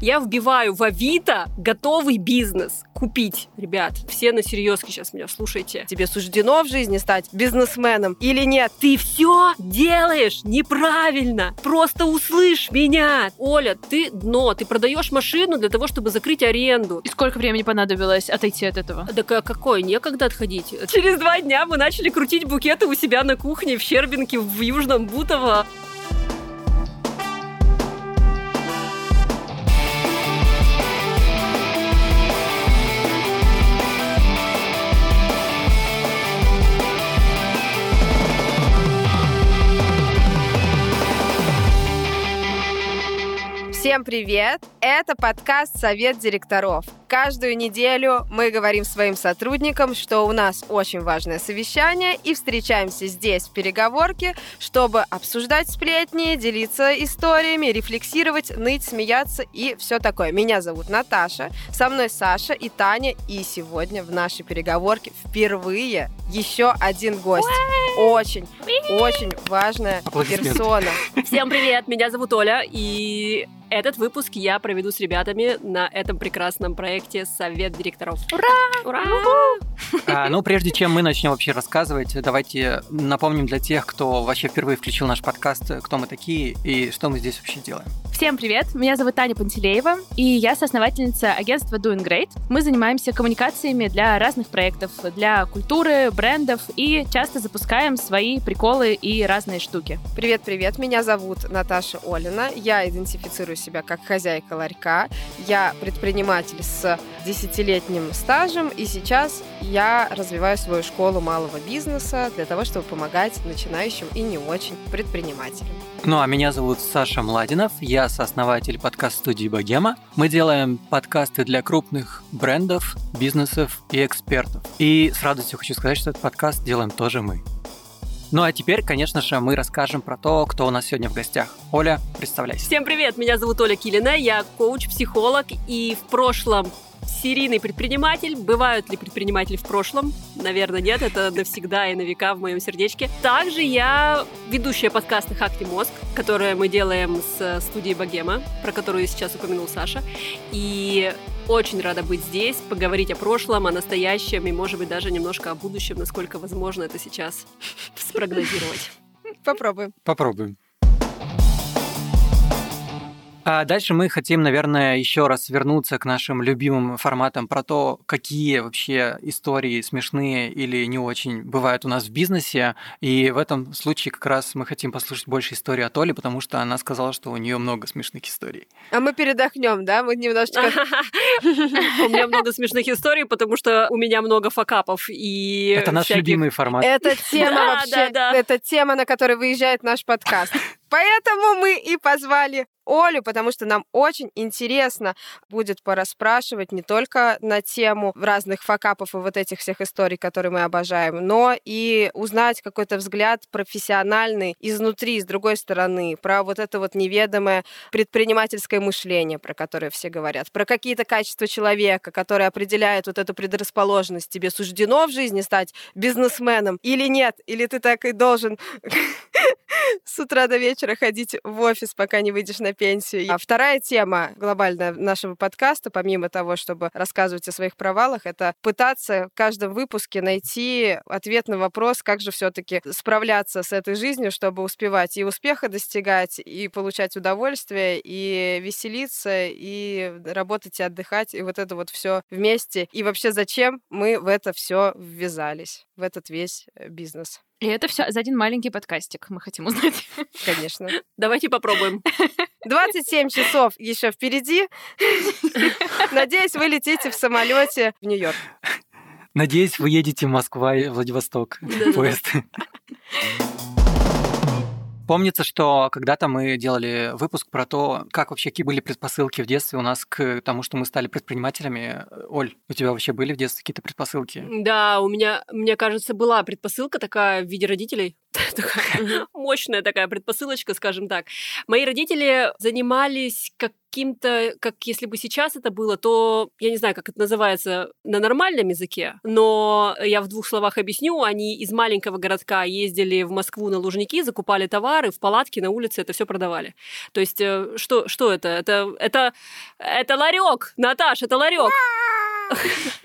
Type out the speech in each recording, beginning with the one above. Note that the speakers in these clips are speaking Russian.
Я вбиваю в Авито готовый бизнес купить. Ребят, все на серьезке сейчас меня слушайте. Тебе суждено в жизни стать бизнесменом или нет? Ты все делаешь неправильно. Просто услышь меня. Оля, ты дно. Ты продаешь машину для того, чтобы закрыть аренду. И сколько времени понадобилось отойти от этого? Да какой? Некогда отходить. Через два дня мы начали крутить букеты у себя на кухне в Щербинке в Южном Бутово. Всем привет! Это подкаст «Совет директоров». Каждую неделю мы говорим своим сотрудникам, что у нас очень важное совещание, и встречаемся здесь в переговорке, чтобы обсуждать сплетни, делиться историями, рефлексировать, ныть, смеяться и все такое. Меня зовут Наташа, со мной Саша и Таня, и сегодня в нашей переговорке впервые еще один гость. Очень, очень важная персона. Всем привет, меня зовут Оля, и этот выпуск я проведу с ребятами на этом прекрасном проекте «Совет директоров». Ура! Ура! А, ну, прежде чем мы начнем вообще рассказывать, давайте напомним для тех, кто вообще впервые включил наш подкаст, кто мы такие и что мы здесь вообще делаем. Всем привет, меня зовут Таня Пантелеева, и я соосновательница агентства Doing Great. Мы занимаемся коммуникациями для разных проектов, для культуры, брендов, и часто запускаем свои приколы и разные штуки. Привет-привет, меня зовут Наташа Олина, я идентифицирую себя как хозяйка ларька. Я предприниматель с десятилетним стажем, и сейчас я развиваю свою школу малого бизнеса для того, чтобы помогать начинающим и не очень предпринимателям. Ну а меня зовут Саша Младинов, я сооснователь подкаст-студии «Богема». Мы делаем подкасты для крупных брендов, бизнесов и экспертов. И с радостью хочу сказать, что этот подкаст делаем тоже мы. Ну а теперь, конечно же, мы расскажем про то, кто у нас сегодня в гостях. Оля, представляйся. Всем привет, меня зовут Оля Килина, я коуч-психолог, и в прошлом серийный предприниматель. Бывают ли предприниматели в прошлом? Наверное, нет. Это навсегда и на века в моем сердечке. Также я ведущая подкаста «Хакни мозг», которое мы делаем с студией Богема, про которую сейчас упомянул Саша. И очень рада быть здесь, поговорить о прошлом, о настоящем и, может быть, даже немножко о будущем, насколько возможно это сейчас спрогнозировать. Попробуем. Попробуем. А дальше мы хотим, наверное, еще раз вернуться к нашим любимым форматам про то, какие вообще истории смешные или не очень бывают у нас в бизнесе. И в этом случае как раз мы хотим послушать больше истории от Оли, потому что она сказала, что у нее много смешных историй. А мы передохнем, да? Мы немножечко... У меня много смешных историй, потому что у меня много факапов и Это наш любимый формат. Это тема вообще, это тема, на которой выезжает наш подкаст. Поэтому мы и позвали Олю, потому что нам очень интересно будет порасспрашивать не только на тему разных факапов и вот этих всех историй, которые мы обожаем, но и узнать какой-то взгляд профессиональный изнутри, с другой стороны, про вот это вот неведомое предпринимательское мышление, про которое все говорят, про какие-то качества человека, которые определяют вот эту предрасположенность. Тебе суждено в жизни стать бизнесменом или нет? Или ты так и должен с утра до вечера ходить в офис, пока не выйдешь на пенсию. А вторая тема глобальная нашего подкаста, помимо того, чтобы рассказывать о своих провалах, это пытаться в каждом выпуске найти ответ на вопрос, как же все-таки справляться с этой жизнью, чтобы успевать и успеха достигать, и получать удовольствие, и веселиться, и работать и отдыхать, и вот это вот все вместе. И вообще, зачем мы в это все ввязались, в этот весь э, бизнес? И это все за один маленький подкастик, мы хотим узнать. Конечно. Давайте попробуем. 27 часов еще впереди. Надеюсь, вы летите в самолете в Нью-Йорк. Надеюсь, вы едете в Москва и Владивосток. Поезд. Помнится, что когда-то мы делали выпуск про то, как вообще какие были предпосылки в детстве у нас к тому, что мы стали предпринимателями. Оль, у тебя вообще были в детстве какие-то предпосылки? Да, у меня, мне кажется, была предпосылка такая в виде родителей, такая мощная такая предпосылочка, скажем так. Мои родители занимались каким-то, как если бы сейчас это было, то я не знаю, как это называется на нормальном языке, но я в двух словах объясню. Они из маленького городка ездили в Москву на Лужники, закупали товары, в палатке на улице это все продавали. То есть э, что, что это? Это, это, это ларек, Наташ, это ларек.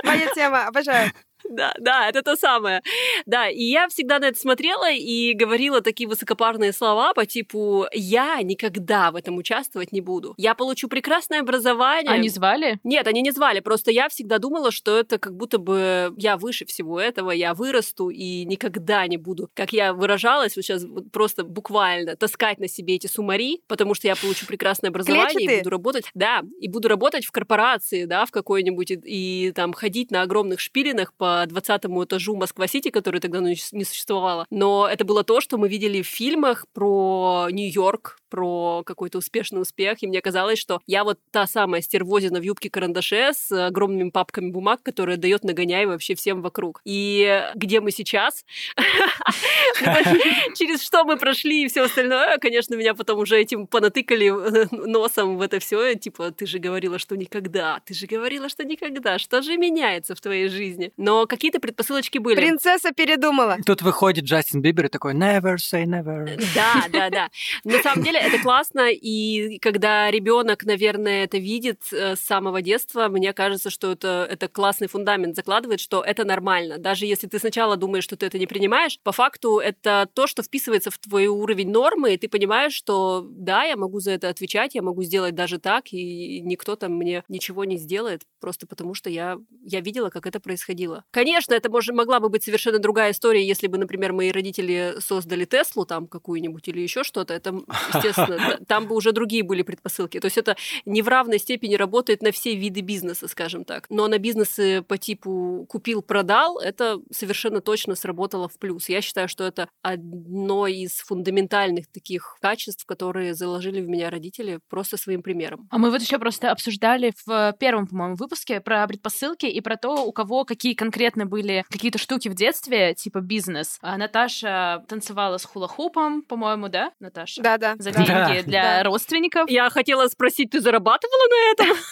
Моя тема, обожаю. Да, да, это то самое. Да, и я всегда на это смотрела и говорила такие высокопарные слова по типу «я никогда в этом участвовать не буду». Я получу прекрасное образование. Они звали? Нет, они не звали, просто я всегда думала, что это как будто бы я выше всего этого, я вырасту и никогда не буду, как я выражалась, вот сейчас вот просто буквально таскать на себе эти сумари, потому что я получу прекрасное образование Клетчатые. и буду работать, да, и буду работать в корпорации, да, в какой-нибудь, и, и там ходить на огромных шпилинах по 20 этажу Москва-Сити, который тогда ну, не существовало. Но это было то, что мы видели в фильмах про Нью-Йорк, про какой-то успешный успех, и мне казалось, что я вот та самая стервозина в юбке-карандаше с огромными папками бумаг, которая дает нагоняй вообще всем вокруг. И где мы сейчас? Через что мы прошли и все остальное, конечно, меня потом уже этим понатыкали носом в это все, типа, ты же говорила, что никогда, ты же говорила, что никогда, что же меняется в твоей жизни? Но какие-то предпосылочки были. Принцесса передумала. Тут выходит Джастин Бибер и такой never say never. Да, да, да. На самом деле это классно, и когда ребенок, наверное, это видит э, с самого детства, мне кажется, что это, это классный фундамент закладывает, что это нормально. Даже если ты сначала думаешь, что ты это не принимаешь, по факту это то, что вписывается в твой уровень нормы, и ты понимаешь, что да, я могу за это отвечать, я могу сделать даже так, и никто там мне ничего не сделает, просто потому что я, я видела, как это происходило. Конечно, это мож, могла бы быть совершенно другая история, если бы, например, мои родители создали Теслу там какую-нибудь или еще что-то. Это, естественно, там бы уже другие были предпосылки. То есть это не в равной степени работает на все виды бизнеса, скажем так. Но на бизнесы по типу купил-продал, это совершенно точно сработало в плюс. Я считаю, что это одно из фундаментальных таких качеств, которые заложили в меня родители просто своим примером. А мы вот еще просто обсуждали в первом, по-моему, выпуске про предпосылки и про то, у кого какие конкретно были какие-то штуки в детстве, типа бизнес. А Наташа танцевала с хула-хупом, по-моему, да, Наташа? Да-да. За деньги да. для да. родственников. Я хотела спросить, ты зарабатывала на этом?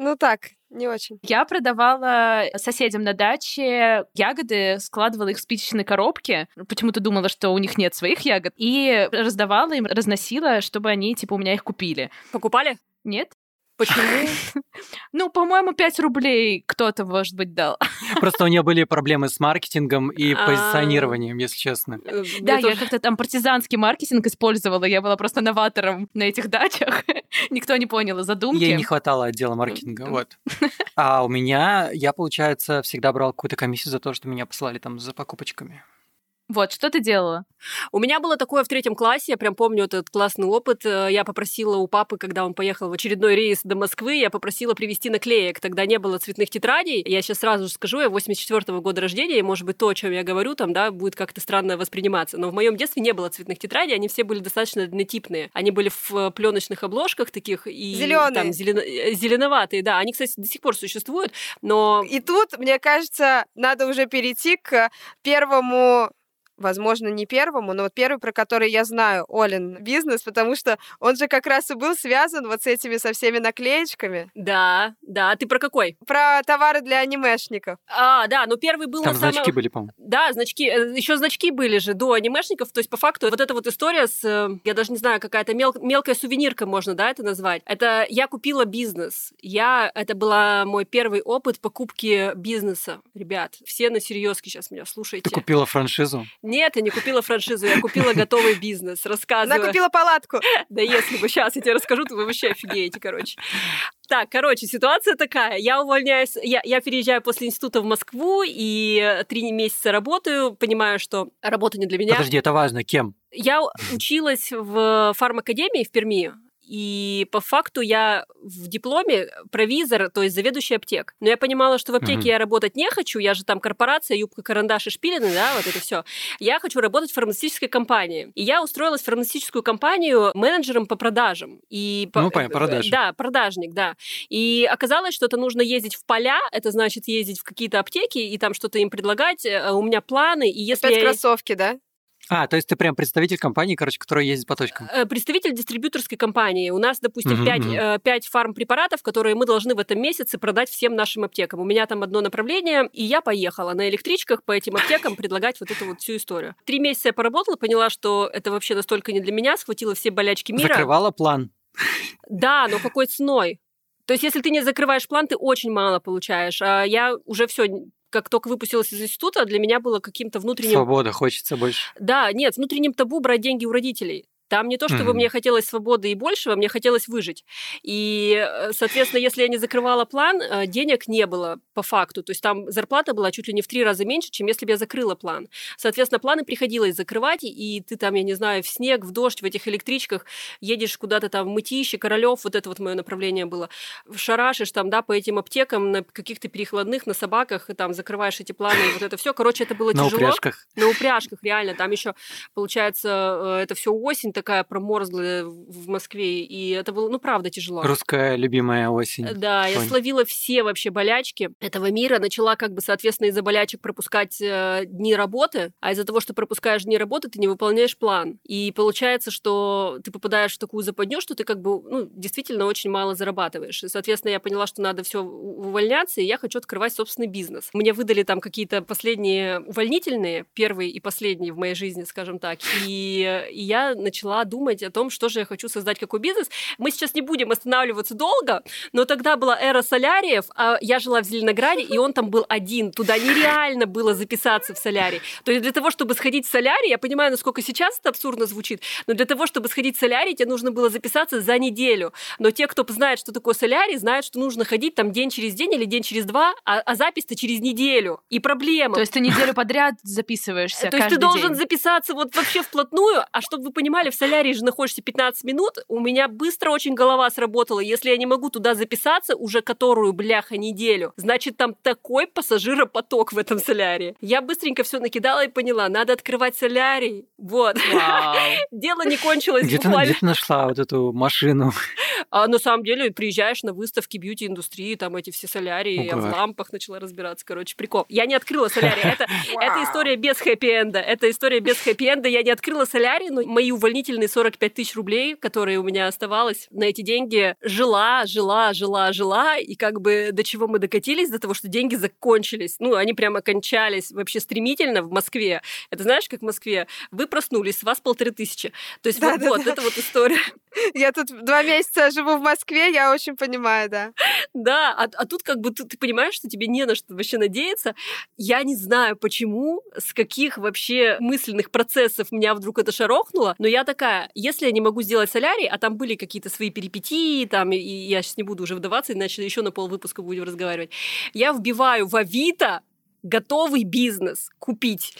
Ну так, не очень. Я продавала соседям на даче ягоды, складывала их в спичечные коробки. Почему-то думала, что у них нет своих ягод. И раздавала им, разносила, чтобы они, типа, у меня их купили. Покупали? Нет. Почему? Ну, по-моему, 5 рублей кто-то, может быть, дал. Просто у нее были проблемы с маркетингом и а. позиционированием, если честно. Э, да, я как-то там партизанский маркетинг использовала. Я была просто новатором на этих дачах. Никто не понял задумки. Ей не хватало отдела маркетинга, вот. А у меня, я, получается, всегда брал какую-то комиссию за то, что меня посылали там за покупочками. Вот, что ты делала? У меня было такое в третьем классе, я прям помню этот классный опыт. Э, я попросила у папы, когда он поехал в очередной рейс до Москвы, я попросила привезти наклеек. Тогда не было цветных тетрадей. Я сейчас сразу же скажу, я 84 -го года рождения, и, может быть, то, о чем я говорю, там, да, будет как-то странно восприниматься. Но в моем детстве не было цветных тетрадей, они все были достаточно однотипные. Они были в э, пленочных обложках таких и Зеленые. там зелено... Э, зеленоватые, да. Они, кстати, до сих пор существуют, но... И тут, мне кажется, надо уже перейти к первому возможно, не первому, но вот первый, про который я знаю, Олин бизнес, потому что он же как раз и был связан вот с этими со всеми наклеечками. Да, да. А ты про какой? Про товары для анимешников. А, да, но первый был... Там значки самом... были, по-моему. Да, значки. Э, Еще значки были же до анимешников. То есть, по факту, вот эта вот история с... Э, я даже не знаю, какая-то мел... мелкая сувенирка можно, да, это назвать. Это я купила бизнес. Я... Это был мой первый опыт покупки бизнеса. Ребят, все на серьезке сейчас меня слушайте. Ты купила франшизу? Нет, я не купила франшизу, я купила готовый бизнес. Рассказываю. Она купила палатку. Да если бы сейчас я тебе расскажу, то вы вообще офигеете, короче. Так, короче, ситуация такая. Я увольняюсь, я, я переезжаю после института в Москву и три месяца работаю, понимаю, что работа не для меня. Подожди, это важно, кем? Я училась в фармакадемии в Перми, и по факту я в дипломе провизор, то есть заведующий аптек. Но я понимала, что в аптеке mm-hmm. я работать не хочу, я же там корпорация, юбка, карандаш и шпилины, да, вот это все. Я хочу работать в фармацевтической компании. И я устроилась в фармацевтическую компанию менеджером по продажам. И ну, по... продажи. Да, продажник, да. И оказалось, что это нужно ездить в поля, это значит ездить в какие-то аптеки и там что-то им предлагать. Э, у меня планы, и если... Опять я... кроссовки, да? А, то есть ты прям представитель компании, короче, которая ездит по точкам. Э, представитель дистрибьюторской компании. У нас, допустим, угу, 5, угу. 5 фармпрепаратов, которые мы должны в этом месяце продать всем нашим аптекам. У меня там одно направление, и я поехала на электричках по этим аптекам предлагать вот эту вот всю историю. Три месяца я поработала, поняла, что это вообще настолько не для меня, схватила все болячки мира. Закрывала план. Да, но какой ценой? То есть, если ты не закрываешь план, ты очень мало получаешь. А я уже все как только выпустилась из института, для меня было каким-то внутренним... Свобода хочется больше. Да, нет, внутренним табу брать деньги у родителей. Там не то, чтобы mm-hmm. мне хотелось свободы и большего, мне хотелось выжить. И, э, соответственно, если я не закрывала план, э, денег не было по факту. То есть там зарплата была чуть ли не в три раза меньше, чем если бы я закрыла план. Соответственно, планы приходилось закрывать, и ты там, я не знаю, в снег, в дождь, в этих электричках едешь куда-то там в Мытищи, Королёв, вот это вот мое направление было. Шарашишь там, да, по этим аптекам на каких-то перехладных, на собаках, и там закрываешь эти планы, и вот это все. Короче, это было на тяжело. На упряжках. На упряжках, реально. Там еще, получается, э, это все осень, такая проморзлая в Москве, и это было, ну, правда, тяжело. Русская любимая осень. Да, Конь. я словила все вообще болячки этого мира, начала как бы, соответственно, из-за болячек пропускать э, дни работы, а из-за того, что пропускаешь дни работы, ты не выполняешь план. И получается, что ты попадаешь в такую западню, что ты как бы, ну, действительно очень мало зарабатываешь. И, соответственно, я поняла, что надо все увольняться, и я хочу открывать собственный бизнес. Мне выдали там какие-то последние увольнительные, первые и последние в моей жизни, скажем так, и, и я начала думать, думать о том, что же я хочу создать, какой бизнес. Мы сейчас не будем останавливаться долго, но тогда была эра соляриев, а я жила в Зеленограде, и он там был один. Туда нереально было записаться в солярий. То есть для того, чтобы сходить в солярий, я понимаю, насколько сейчас это абсурдно звучит, но для того, чтобы сходить в солярий, тебе нужно было записаться за неделю. Но те, кто знает, что такое солярий, знают, что нужно ходить там день через день или день через два, а, а запись-то через неделю. И проблема. То есть ты неделю подряд записываешься То есть ты должен день. записаться вот вообще вплотную, а чтобы вы понимали, в солярии же находишься 15 минут, у меня быстро очень голова сработала. Если я не могу туда записаться уже которую, бляха, неделю, значит, там такой пассажиропоток в этом солярии. Я быстренько все накидала и поняла, надо открывать солярий. Вот. Дело не кончилось где ты, где ты нашла вот эту машину? А на самом деле приезжаешь на выставки бьюти-индустрии, там эти все солярии, я в лампах начала разбираться, короче, прикол. Я не открыла солярий, это, история без хэппи-энда, это история без хэппи-энда, я не открыла солярий, но мои увольнительные 45 тысяч рублей, которые у меня оставалось, на эти деньги жила, жила, жила, жила, и как бы до чего мы докатились, до того, что деньги закончились, ну, они прямо кончались вообще стремительно в Москве. Это знаешь, как в Москве? Вы проснулись, с вас полторы тысячи. То есть да, вот, да, вот да. это вот история. Я тут два месяца живу в Москве, я очень понимаю, да. Да, а, а тут как бы ты, ты понимаешь, что тебе не на что вообще надеяться. Я не знаю, почему, с каких вообще мысленных процессов меня вдруг это шарохнуло, но я такая, если я не могу сделать солярий, а там были какие-то свои перипетии, там, и я сейчас не буду уже вдаваться, иначе еще на пол выпуска будем разговаривать, я вбиваю в Авито готовый бизнес купить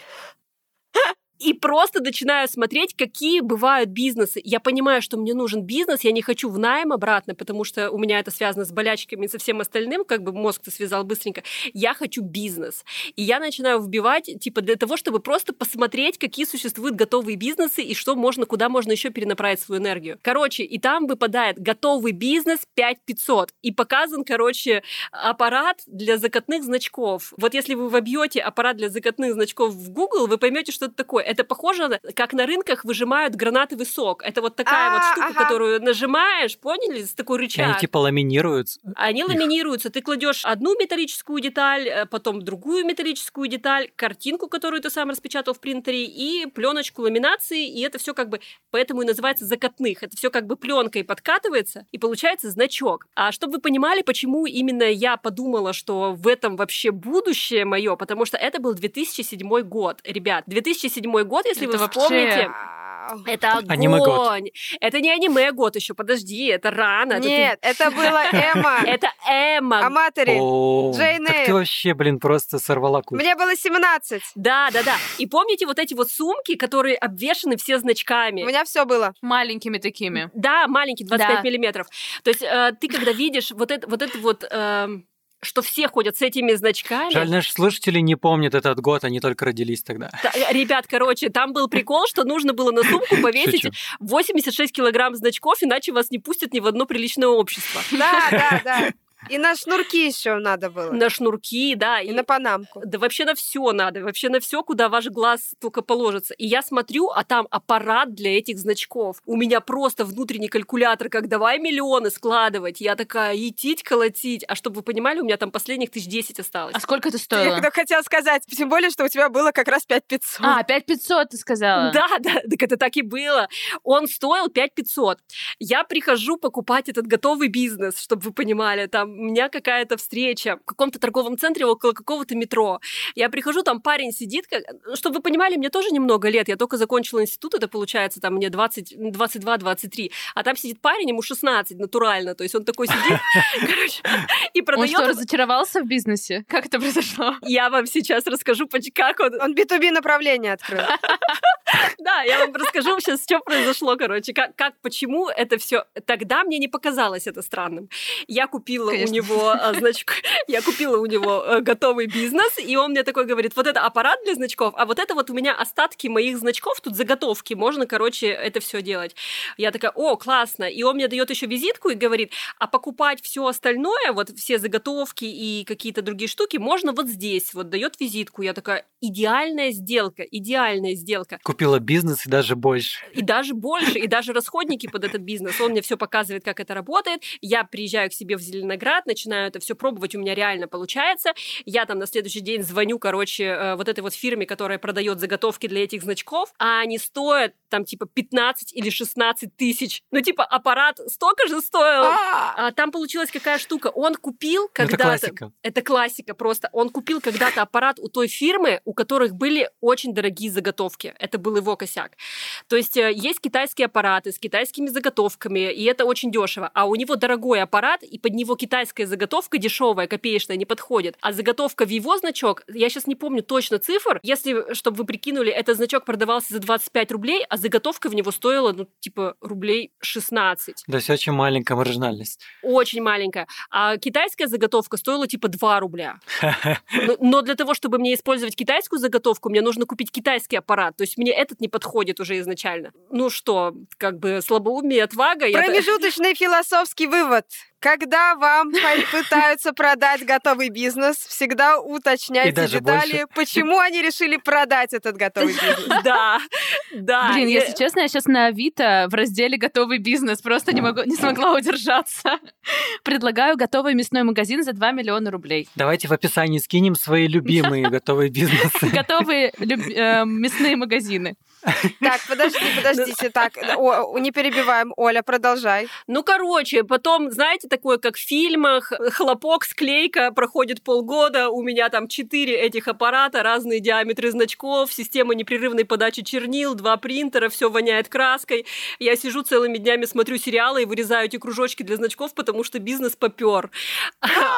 и просто начинаю смотреть, какие бывают бизнесы. Я понимаю, что мне нужен бизнес, я не хочу в найм обратно, потому что у меня это связано с болячками и со всем остальным, как бы мозг-то связал быстренько. Я хочу бизнес. И я начинаю вбивать, типа, для того, чтобы просто посмотреть, какие существуют готовые бизнесы и что можно, куда можно еще перенаправить свою энергию. Короче, и там выпадает готовый бизнес 5500. И показан, короче, аппарат для закатных значков. Вот если вы вобьете аппарат для закатных значков в Google, вы поймете, что это такое это похоже, как на рынках выжимают гранатовый сок. Это вот такая вот а, штука, которую нажимаешь, поняли, с такой рычаг. Они типа ламинируются. Они ламинируются. Ты кладешь одну металлическую деталь, э, потом другую металлическую деталь, картинку, которую ты сам распечатал в принтере, и пленочку ламинации, и это все как бы, поэтому и называется закатных. Это все как бы пленкой подкатывается, и получается значок. А чтобы вы понимали, почему именно я подумала, что в этом вообще будущее мое, потому что это был 2007 год. Ребят, 2007 2007 год, если это вы вспомните. Это огонь. Аниме-год. Это не аниме-год еще, подожди, это рано. Нет, это, это было Эмма. Это Эмма. Аматори. Джейн Так ты вообще, блин, просто сорвала кучу. Мне было 17. Да, да, да. И помните вот эти вот сумки, которые обвешаны все значками? У меня все было. Маленькими такими. Да, маленькие, 25 да. миллиметров. То есть э, ты когда видишь вот это вот, это вот э, что все ходят с этими значками. Жаль, наши слушатели не помнят этот год, они только родились тогда. Да, ребят, короче, там был прикол, что нужно было на сумку повесить Шучу. 86 килограмм значков, иначе вас не пустят ни в одно приличное общество. Да, да, да. И на шнурки еще надо было. На шнурки, да. И, и на панамку. Да вообще на все надо. Вообще на все, куда ваш глаз только положится. И я смотрю, а там аппарат для этих значков. У меня просто внутренний калькулятор, как давай миллионы складывать. Я такая, идтить, колотить. А чтобы вы понимали, у меня там последних тысяч десять осталось. А сколько это стоило? Я хотела сказать. Тем более, что у тебя было как раз 5500. А, 5500 ты сказала. Да, да, так это так и было. Он стоил 5500. Я прихожу покупать этот готовый бизнес, чтобы вы понимали. Там у меня какая-то встреча в каком-то торговом центре около какого-то метро. Я прихожу, там парень сидит. Как... Чтобы вы понимали, мне тоже немного лет. Я только закончила институт, это получается там мне 20, 22-23. А там сидит парень, ему 16 натурально. То есть он такой сидит, короче, и продает... Он что, разочаровался в бизнесе? Как это произошло? Я вам сейчас расскажу, как он... Он B2B направление открыл. Да, я вам расскажу сейчас, что произошло, короче, как, как почему это все. Тогда мне не показалось это странным. Я купила Конечно. у него а, значок, я купила у него э, готовый бизнес, и он мне такой говорит, вот это аппарат для значков, а вот это вот у меня остатки моих значков, тут заготовки, можно, короче, это все делать. Я такая, о, классно. И он мне дает еще визитку и говорит, а покупать все остальное, вот все заготовки и какие-то другие штуки, можно вот здесь. Вот дает визитку. Я такая, идеальная сделка, идеальная сделка. Купила бизнес и даже больше. И даже больше, и даже расходники под этот бизнес. Он мне все показывает, как это работает. Я приезжаю к себе в Зеленоград, начинаю это все пробовать, у меня реально получается. Я там на следующий день звоню, короче, э, вот этой вот фирме, которая продает заготовки для этих значков, а они стоят там типа 15 или 16 тысяч. Ну типа аппарат столько же стоил. А, а там получилась какая штука. Он купил ну, когда-то... Это классика. Это классика просто. Он купил когда-то аппарат у той фирмы, у которых были очень дорогие заготовки. Это был его косяк. То есть э, есть китайские аппараты с китайскими заготовками, и это очень дешево. А у него дорогой аппарат, и под него китайская заготовка дешевая, копеечная, не подходит. А заготовка в его значок, я сейчас не помню точно цифр, если, чтобы вы прикинули, этот значок продавался за 25 рублей, а заготовка в него стоила, ну, типа, рублей 16. То есть очень маленькая маржинальность. Очень маленькая. А китайская заготовка стоила, типа, 2 рубля. Но для того, чтобы мне использовать китайскую заготовку, мне нужно купить китайский аппарат. То есть мне этот не подходит уже изначально. Ну что, как бы слабоумие, отвага. Промежуточный философский вывод. Когда вам пытаются продать готовый бизнес, всегда уточняйте детали, почему они решили продать этот готовый бизнес. Да, да. Блин, если честно, я сейчас на Авито в разделе «Готовый бизнес» просто не, могу, не смогла удержаться. Предлагаю готовый мясной магазин за 2 миллиона рублей. Давайте в описании скинем свои любимые готовые бизнесы. Готовые э, мясные магазины. Так, подожди, подождите, так, о, не перебиваем, Оля, продолжай. Ну, короче, потом, знаете, такое, как в фильмах, хлопок, склейка, проходит полгода, у меня там четыре этих аппарата, разные диаметры значков, система непрерывной подачи чернил, два принтера, все воняет краской. Я сижу целыми днями, смотрю сериалы и вырезаю эти кружочки для значков, потому что бизнес попер.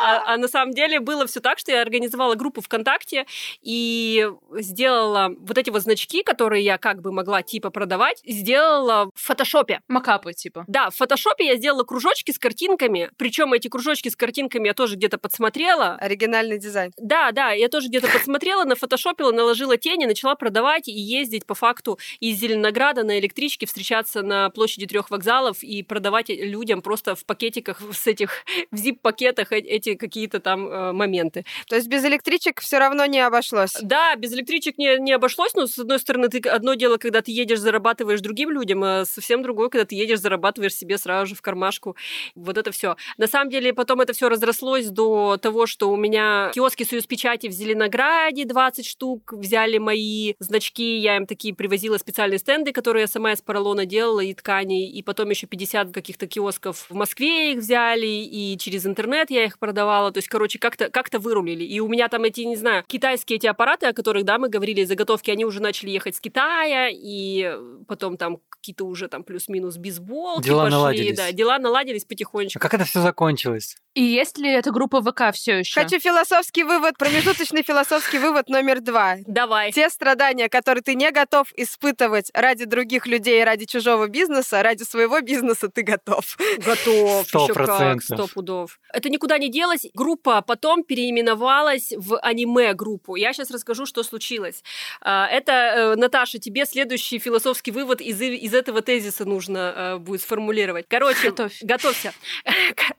А, а на самом деле было все так, что я организовала группу ВКонтакте и сделала вот эти вот значки, которые я как бы могла типа продавать, сделала в фотошопе. Макапы типа. Да, в фотошопе я сделала кружочки с картинками, причем эти кружочки с картинками я тоже где-то подсмотрела. Оригинальный дизайн. Да, да, я тоже где-то подсмотрела, нафотошопила, наложила тени, начала продавать и ездить по факту из Зеленограда на электричке, встречаться на площади трех вокзалов и продавать людям просто в пакетиках с этих, в зип-пакетах эти какие-то там э, моменты. То есть без электричек все равно не обошлось? Да, без электричек не, не обошлось, но с одной стороны ты одно дело, когда ты едешь, зарабатываешь другим людям, а совсем другое, когда ты едешь, зарабатываешь себе сразу же в кармашку. Вот это все. На самом деле, потом это все разрослось до того, что у меня киоски Союз печати в Зеленограде 20 штук взяли мои значки, я им такие привозила специальные стенды, которые я сама из поролона делала и тканей, и потом еще 50 каких-то киосков в Москве их взяли, и через интернет я их продавала. То есть, короче, как-то как вырулили. И у меня там эти, не знаю, китайские эти аппараты, о которых, да, мы говорили, заготовки, они уже начали ехать с Китая, и потом там какие-то уже там плюс-минус бейсболки дела пошли. Наладились. Да, дела наладились потихонечку. А как это все закончилось? И есть ли эта группа ВК все еще? Хочу философский вывод, промежуточный философский вывод номер два. Давай. Те страдания, которые ты не готов испытывать ради других людей, ради чужого бизнеса, ради своего бизнеса ты готов. Готов. Сто процентов. Сто пудов. Это никуда не делось. Группа потом переименовалась в аниме-группу. Я сейчас расскажу, что случилось. А, это, э, Наташа, тебе следующий философский вывод из, из из этого тезиса нужно э, будет сформулировать. Короче, Готовь. готовься.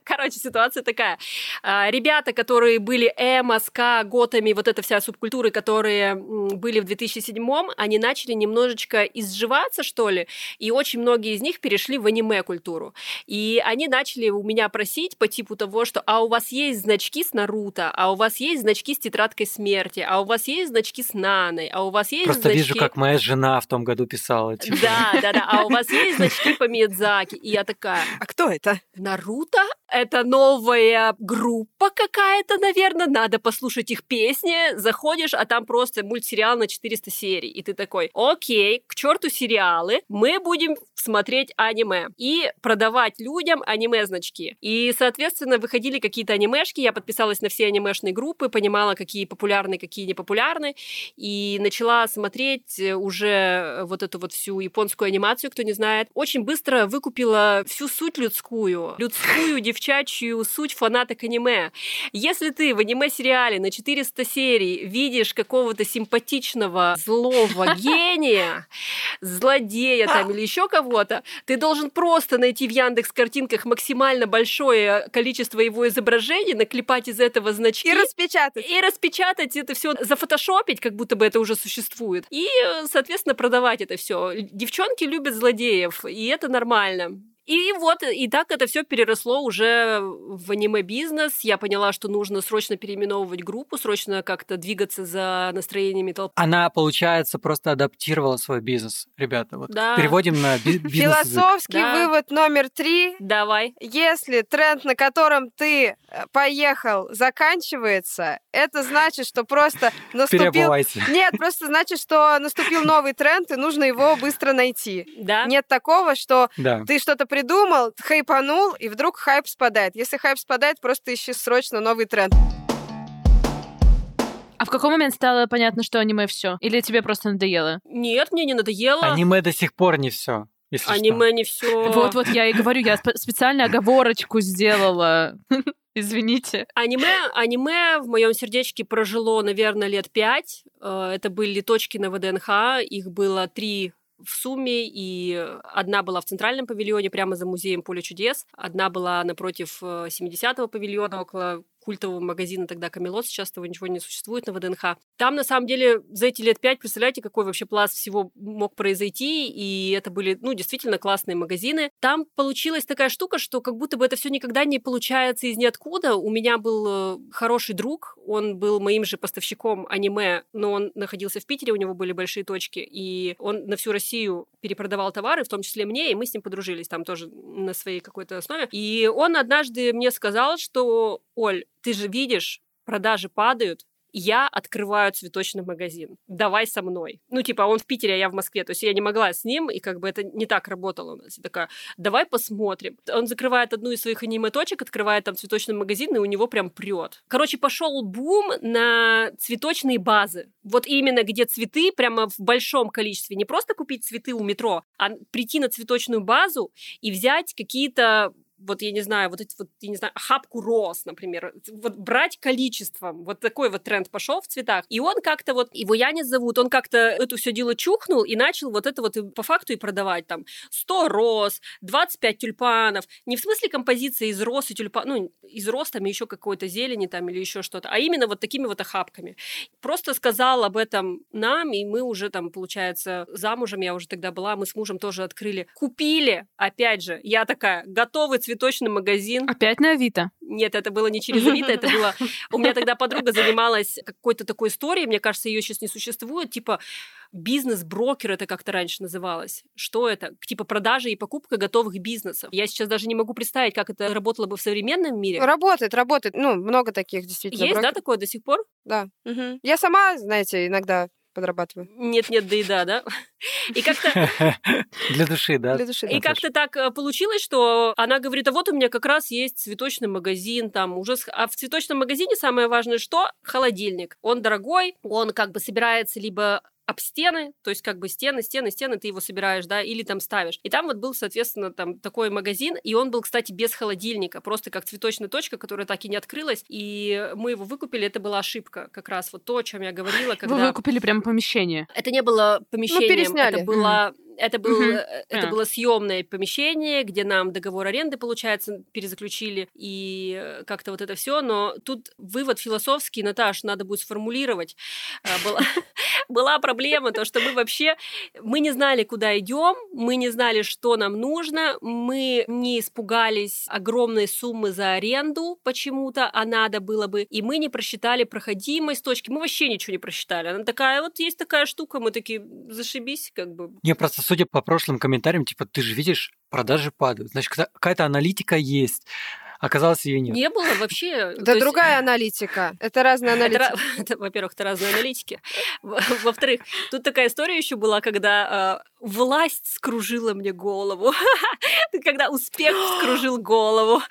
Короче, ситуация такая. А, ребята, которые были эмо, ска, готами, вот эта вся субкультуры, которые были в 2007-м, они начали немножечко изживаться, что ли, и очень многие из них перешли в аниме-культуру. И они начали у меня просить по типу того, что «а у вас есть значки с Наруто, а у вас есть значки с Тетрадкой Смерти, а у вас есть значки с Наной, а у вас есть Просто значки...» вижу, как моя жена в том году писала. Типа. Да, да, да. А у вас есть значки по Миядзаки? И я такая... А кто это? Наруто? Это новая группа какая-то, наверное. Надо послушать их песни. Заходишь, а там просто мультсериал на 400 серий. И ты такой, окей, к черту сериалы. Мы будем смотреть аниме и продавать людям аниме-значки. И, соответственно, выходили какие-то анимешки. Я подписалась на все анимешные группы, понимала, какие популярны, какие не популярны. И начала смотреть уже вот эту вот всю японскую анимацию, кто не знает. Очень быстро выкупила всю суть людскую. Людскую девчачью суть фанаток аниме. Если ты в аниме-сериале на 400 серий видишь какого-то симпатичного злого гения, злодея там или еще кого-то, ты должен просто найти в Яндекс картинках максимально большое количество его изображений, наклепать из этого значки. И распечатать. И распечатать это все, зафотошопить, как будто бы это уже существует. И, соответственно, продавать это все. Девчонки любят злодеев, и это нормально. И вот, и так это все переросло уже в аниме-бизнес. Я поняла, что нужно срочно переименовывать группу, срочно как-то двигаться за настроениями толпы. Она, получается, просто адаптировала свой бизнес. Ребята, вот да. переводим на би- бизнес. Философский да. вывод номер три. Давай. Если тренд, на котором ты э, поехал, заканчивается, это значит, что просто наступил... Нет, просто значит, что наступил новый тренд, и нужно его быстро найти. Да. Нет такого, что да. ты что-то придумал, хайпанул, и вдруг хайп спадает. Если хайп спадает, просто ищи срочно новый тренд. А в какой момент стало понятно, что аниме все? Или тебе просто надоело? Нет, мне не надоело. Аниме до сих пор не все. Аниме что. не все. Вот-вот я и говорю, я специально оговорочку сделала. Извините. Аниме, аниме в моем сердечке прожило, наверное, лет пять. Э, это были точки на ВДНХ. Их было три в сумме, и одна была в центральном павильоне, прямо за музеем Поле чудес, одна была напротив 70-го э, павильона, около культового магазина тогда Камелот, сейчас того ничего не существует на ВДНХ. Там, на самом деле, за эти лет пять, представляете, какой вообще пласт всего мог произойти, и это были, ну, действительно классные магазины. Там получилась такая штука, что как будто бы это все никогда не получается из ниоткуда. У меня был э, хороший друг, он был моим же поставщиком аниме, но он находился в Питере, у него были большие точки, и он на всю Россию перепродавал товары, в том числе мне, и мы с ним подружились там тоже на своей какой-то основе. И он однажды мне сказал, что, Оль, ты же видишь, продажи падают, я открываю цветочный магазин. Давай со мной. Ну, типа, он в Питере, а я в Москве. То есть я не могла с ним, и как бы это не так работало у нас. Я такая, давай посмотрим. Он закрывает одну из своих аниме-точек, открывает там цветочный магазин, и у него прям прет. Короче, пошел бум на цветочные базы. Вот именно где цветы прямо в большом количестве. Не просто купить цветы у метро, а прийти на цветочную базу и взять какие-то вот я не знаю, вот эти вот, я не знаю, хапку роз, например, вот брать количеством, вот такой вот тренд пошел в цветах. И он как-то вот, его Янис зовут, он как-то это все дело чухнул и начал вот это вот по факту и продавать там 100 роз, 25 тюльпанов, не в смысле композиции из роз и тюльпан, ну, из роз там еще какой-то зелени там или еще что-то, а именно вот такими вот охапками. Просто сказал об этом нам, и мы уже там, получается, замужем, я уже тогда была, мы с мужем тоже открыли, купили, опять же, я такая, готовый цвет цветочный магазин. Опять на Авито? Нет, это было не через Авито, это было... У меня тогда подруга занималась какой-то такой историей, мне кажется, ее сейчас не существует, типа бизнес-брокер это как-то раньше называлось. Что это? Типа продажа и покупка готовых бизнесов. Я сейчас даже не могу представить, как это работало бы в современном мире. Работает, работает. Ну, много таких действительно. Есть, брокер. да, такое до сих пор? Да. Угу. Я сама, знаете, иногда подрабатываю. Нет-нет, да и да, да? И как-то... Для души, да? Для души, И как-то так э, получилось, что она говорит, а вот у меня как раз есть цветочный магазин, там уже... А в цветочном магазине самое важное что? Холодильник. Он дорогой, он как бы собирается либо об стены, то есть как бы стены, стены, стены, ты его собираешь, да, или там ставишь. И там вот был, соответственно, там такой магазин, и он был, кстати, без холодильника, просто как цветочная точка, которая так и не открылась, и мы его выкупили, это была ошибка, как раз вот то, о чем я говорила, когда... Вы выкупили прямо помещение? Это не было помещением, ну, это было это, был, угу. это а. было съемное помещение, где нам договор аренды, получается, перезаключили, и э, как-то вот это все. Но тут вывод философский, Наташ, надо будет сформулировать. А, была, была проблема, то, что мы вообще, мы не знали, куда идем, мы не знали, что нам нужно, мы не испугались огромной суммы за аренду почему-то, а надо было бы, и мы не просчитали проходимость точки, мы вообще ничего не просчитали. Она такая, вот есть такая штука, мы такие, зашибись, как бы. Не, просто судя по прошлым комментариям, типа, ты же видишь, продажи падают. Значит, какая-то аналитика есть. Оказалось, ее нет. Не было вообще. Это другая аналитика. Это разные аналитики. Во-первых, это разные аналитики. Во-вторых, тут такая история еще была, когда а, власть скружила мне голову. когда успех скружил голову.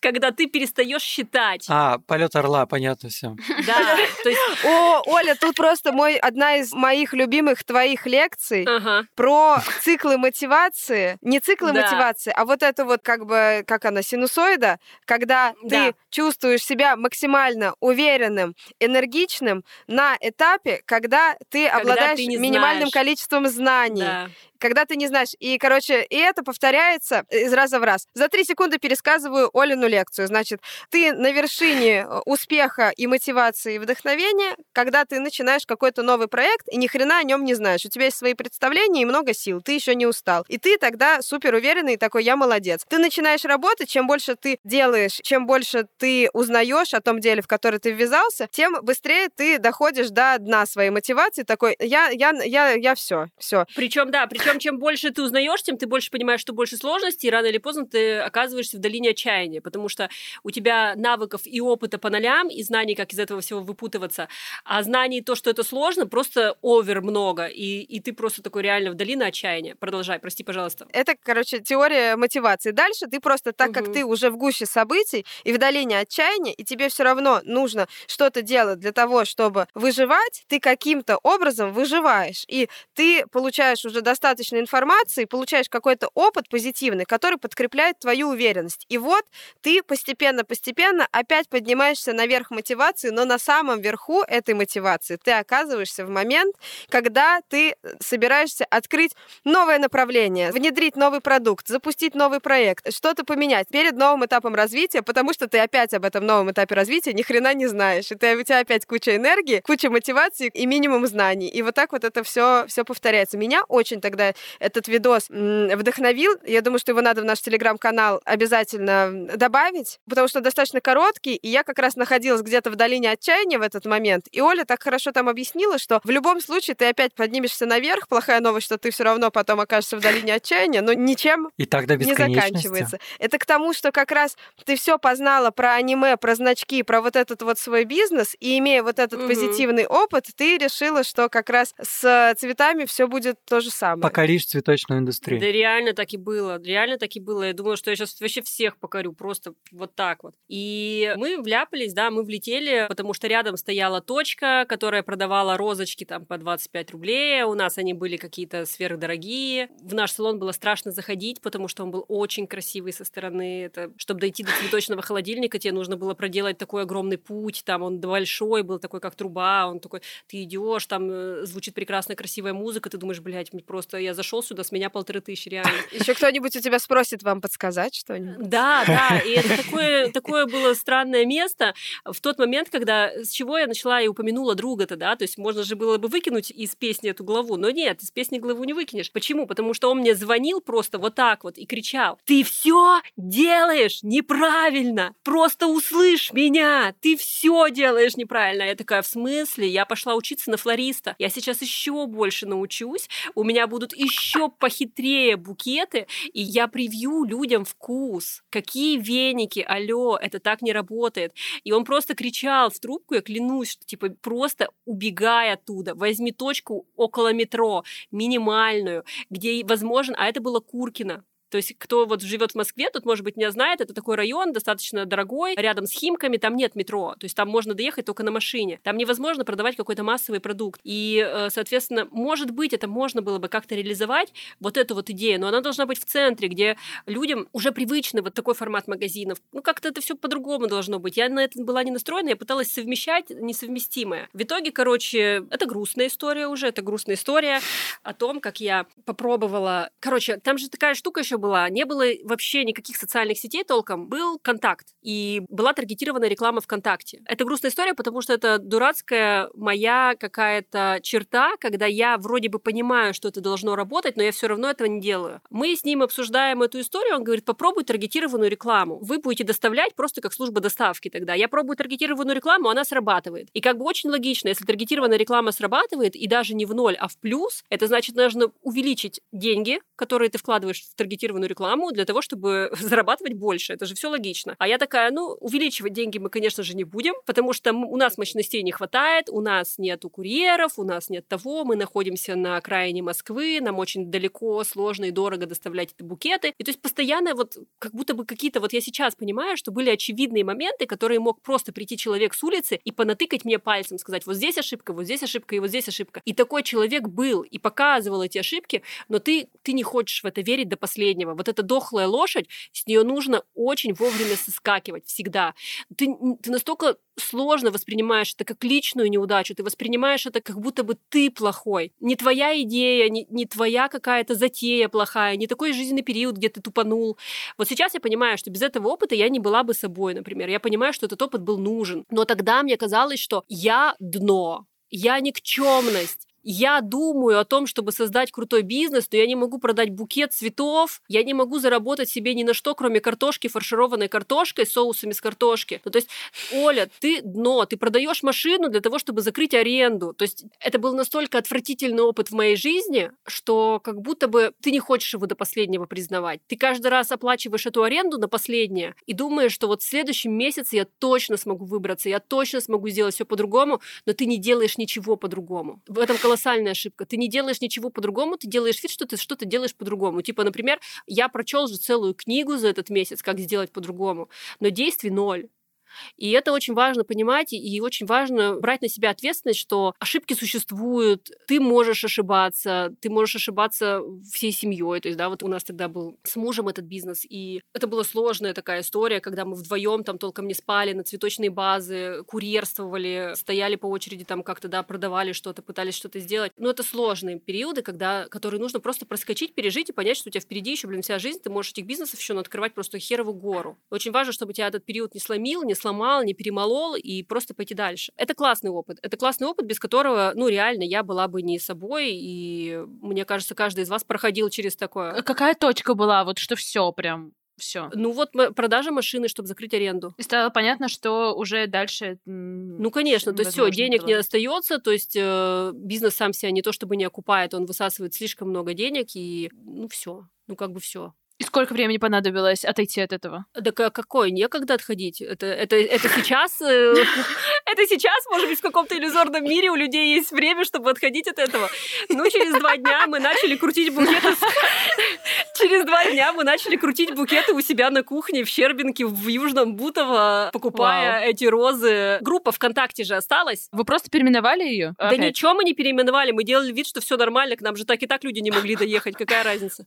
Когда ты перестаешь считать. А, полет орла, понятно все. Да. То есть... О, Оля, тут просто мой одна из моих любимых твоих лекций ага. про циклы мотивации. Не циклы да. мотивации, а вот это вот как бы, как она, синусоида, когда да. ты чувствуешь себя максимально уверенным, энергичным на этапе, когда ты когда обладаешь ты минимальным знаешь. количеством знаний. Да когда ты не знаешь. И, короче, и это повторяется из раза в раз. За три секунды пересказываю Олину лекцию. Значит, ты на вершине э, успеха и мотивации и вдохновения, когда ты начинаешь какой-то новый проект и ни хрена о нем не знаешь. У тебя есть свои представления и много сил. Ты еще не устал. И ты тогда супер уверенный такой, я молодец. Ты начинаешь работать, чем больше ты делаешь, чем больше ты узнаешь о том деле, в которое ты ввязался, тем быстрее ты доходишь до дна своей мотивации. Такой, я, я, я, я все, все. Причем, да, причем причем, чем больше ты узнаешь, тем ты больше понимаешь, что больше сложностей, и рано или поздно ты оказываешься в долине отчаяния, потому что у тебя навыков и опыта по нолям, и знаний, как из этого всего выпутываться, а знаний то, что это сложно, просто овер много, и, и ты просто такой реально в долине отчаяния. Продолжай, прости, пожалуйста. Это, короче, теория мотивации. Дальше ты просто, так угу. как ты уже в гуще событий и в долине отчаяния, и тебе все равно нужно что-то делать для того, чтобы выживать, ты каким-то образом выживаешь, и ты получаешь уже достаточно достаточно информации, получаешь какой-то опыт позитивный, который подкрепляет твою уверенность. И вот ты постепенно-постепенно опять поднимаешься наверх мотивации, но на самом верху этой мотивации ты оказываешься в момент, когда ты э, собираешься открыть новое направление, внедрить новый продукт, запустить новый проект, что-то поменять перед новым этапом развития, потому что ты опять об этом новом этапе развития ни хрена не знаешь. И ты, у тебя опять куча энергии, куча мотивации и минимум знаний. И вот так вот это все, все повторяется. Меня очень тогда этот видос вдохновил. Я думаю, что его надо в наш телеграм-канал обязательно добавить, потому что он достаточно короткий, и я как раз находилась где-то в долине отчаяния в этот момент. И Оля так хорошо там объяснила, что в любом случае ты опять поднимешься наверх. Плохая новость, что ты все равно потом окажешься в долине отчаяния, но ничем и тогда не заканчивается. Это к тому, что как раз ты все познала про аниме, про значки, про вот этот вот свой бизнес, и имея вот этот угу. позитивный опыт, ты решила, что как раз с цветами все будет то же самое. Пока покоришь цветочную индустрию. Да реально так и было, реально так и было. Я думала, что я сейчас вообще всех покорю, просто вот так вот. И мы вляпались, да, мы влетели, потому что рядом стояла точка, которая продавала розочки там по 25 рублей, у нас они были какие-то сверхдорогие. В наш салон было страшно заходить, потому что он был очень красивый со стороны. Это, чтобы дойти до цветочного холодильника, тебе нужно было проделать такой огромный путь, там он большой был, такой как труба, он такой, ты идешь, там э, звучит прекрасная красивая музыка, ты думаешь, блядь, просто я зашел сюда, с меня полторы тысячи, реально. Еще кто-нибудь у тебя спросит вам подсказать что-нибудь? Да, да, и это такое, такое было странное место в тот момент, когда, с чего я начала и упомянула друга-то, да, то есть можно же было бы выкинуть из песни эту главу, но нет, из песни главу не выкинешь. Почему? Потому что он мне звонил просто вот так вот и кричал, ты все делаешь неправильно, просто услышь меня, ты все делаешь неправильно. Я такая, в смысле? Я пошла учиться на флориста, я сейчас еще больше научусь, у меня будут еще похитрее букеты, и я привью людям вкус. Какие веники, алло, это так не работает. И он просто кричал в трубку, я клянусь, что типа просто убегай оттуда, возьми точку около метро, минимальную, где возможно, а это было Куркино, То есть, кто вот живет в Москве, тут, может быть, не знает, это такой район достаточно дорогой, рядом с Химками, там нет метро. То есть, там можно доехать только на машине. Там невозможно продавать какой-то массовый продукт. И, э, соответственно, может быть, это можно было бы как-то реализовать, вот эту вот идею, но она должна быть в центре, где людям уже привычны вот такой формат магазинов. Ну, как-то это все по-другому должно быть. Я на это была не настроена, я пыталась совмещать несовместимое. В итоге, короче, это грустная история уже, это грустная история о том, как я попробовала... Короче, там же такая штука еще была. Не было вообще никаких социальных сетей толком. Был контакт. И была таргетированная реклама ВКонтакте. Это грустная история, потому что это дурацкая моя какая-то черта, когда я вроде бы понимаю, что это должно работать, но я все равно этого не делаю. Мы с ним обсуждаем эту историю, он говорит, попробуй таргетированную рекламу. Вы будете доставлять просто как служба доставки тогда. Я пробую таргетированную рекламу, она срабатывает. И как бы очень логично, если таргетированная реклама срабатывает, и даже не в ноль, а в плюс, это значит, нужно увеличить деньги, которые ты вкладываешь в таргетированную таргетированную рекламу для того, чтобы зарабатывать больше. Это же все логично. А я такая, ну, увеличивать деньги мы, конечно же, не будем, потому что у нас мощностей не хватает, у нас нету курьеров, у нас нет того, мы находимся на окраине Москвы, нам очень далеко, сложно и дорого доставлять эти букеты. И то есть постоянно вот как будто бы какие-то, вот я сейчас понимаю, что были очевидные моменты, которые мог просто прийти человек с улицы и понатыкать мне пальцем, сказать, вот здесь ошибка, вот здесь ошибка и вот здесь ошибка. И такой человек был и показывал эти ошибки, но ты, ты не хочешь в это верить до последнего последнего. Вот эта дохлая лошадь, с нее нужно очень вовремя соскакивать всегда. Ты, ты настолько сложно воспринимаешь это как личную неудачу, ты воспринимаешь это как будто бы ты плохой. Не твоя идея, не, не твоя какая-то затея плохая, не такой жизненный период, где ты тупанул. Вот сейчас я понимаю, что без этого опыта я не была бы собой, например. Я понимаю, что этот опыт был нужен. Но тогда мне казалось, что я дно, я никчемность, я думаю о том, чтобы создать крутой бизнес, но я не могу продать букет цветов, я не могу заработать себе ни на что, кроме картошки, фаршированной картошкой, соусами с картошки. Ну, то есть, Оля, ты дно, ты продаешь машину для того, чтобы закрыть аренду. То есть, это был настолько отвратительный опыт в моей жизни, что как будто бы ты не хочешь его до последнего признавать. Ты каждый раз оплачиваешь эту аренду на последнее и думаешь, что вот в следующем месяце я точно смогу выбраться, я точно смогу сделать все по-другому, но ты не делаешь ничего по-другому. В этом колоссальная ошибка. Ты не делаешь ничего по-другому, ты делаешь вид, что ты что-то делаешь по-другому. Типа, например, я прочел же целую книгу за этот месяц, как сделать по-другому, но действий ноль. И это очень важно понимать, и очень важно брать на себя ответственность, что ошибки существуют, ты можешь ошибаться, ты можешь ошибаться всей семьей. То есть, да, вот у нас тогда был с мужем этот бизнес, и это была сложная такая история, когда мы вдвоем там толком не спали, на цветочные базы, курьерствовали, стояли по очереди там как-то, да, продавали что-то, пытались что-то сделать. Но это сложные периоды, когда, которые нужно просто проскочить, пережить и понять, что у тебя впереди еще, блин, вся жизнь, ты можешь этих бизнесов еще открывать просто херовую гору. Очень важно, чтобы тебя этот период не сломил, не сломал, не перемолол и просто пойти дальше. Это классный опыт. Это классный опыт, без которого, ну, реально, я была бы не собой, и мне кажется, каждый из вас проходил через такое. А какая точка была, вот что все прям все. Ну вот продажа машины, чтобы закрыть аренду. И стало понятно, что уже дальше. Ну конечно, то есть все, денег было. не остается, то есть э, бизнес сам себя не то чтобы не окупает, он высасывает слишком много денег и ну все, ну как бы все. И сколько времени понадобилось отойти от этого? Да какое? Некогда отходить. Это, это, это сейчас... Э, это сейчас, может быть, в каком-то иллюзорном мире у людей есть время, чтобы отходить от этого. Ну, через два дня мы начали крутить букеты. Через два дня мы начали крутить букеты у себя на кухне в Щербинке в Южном Бутово, покупая эти розы. Группа ВКонтакте же осталась. Вы просто переименовали ее? Да ничего мы не переименовали. Мы делали вид, что все нормально. К нам же так и так люди не могли доехать. Какая разница?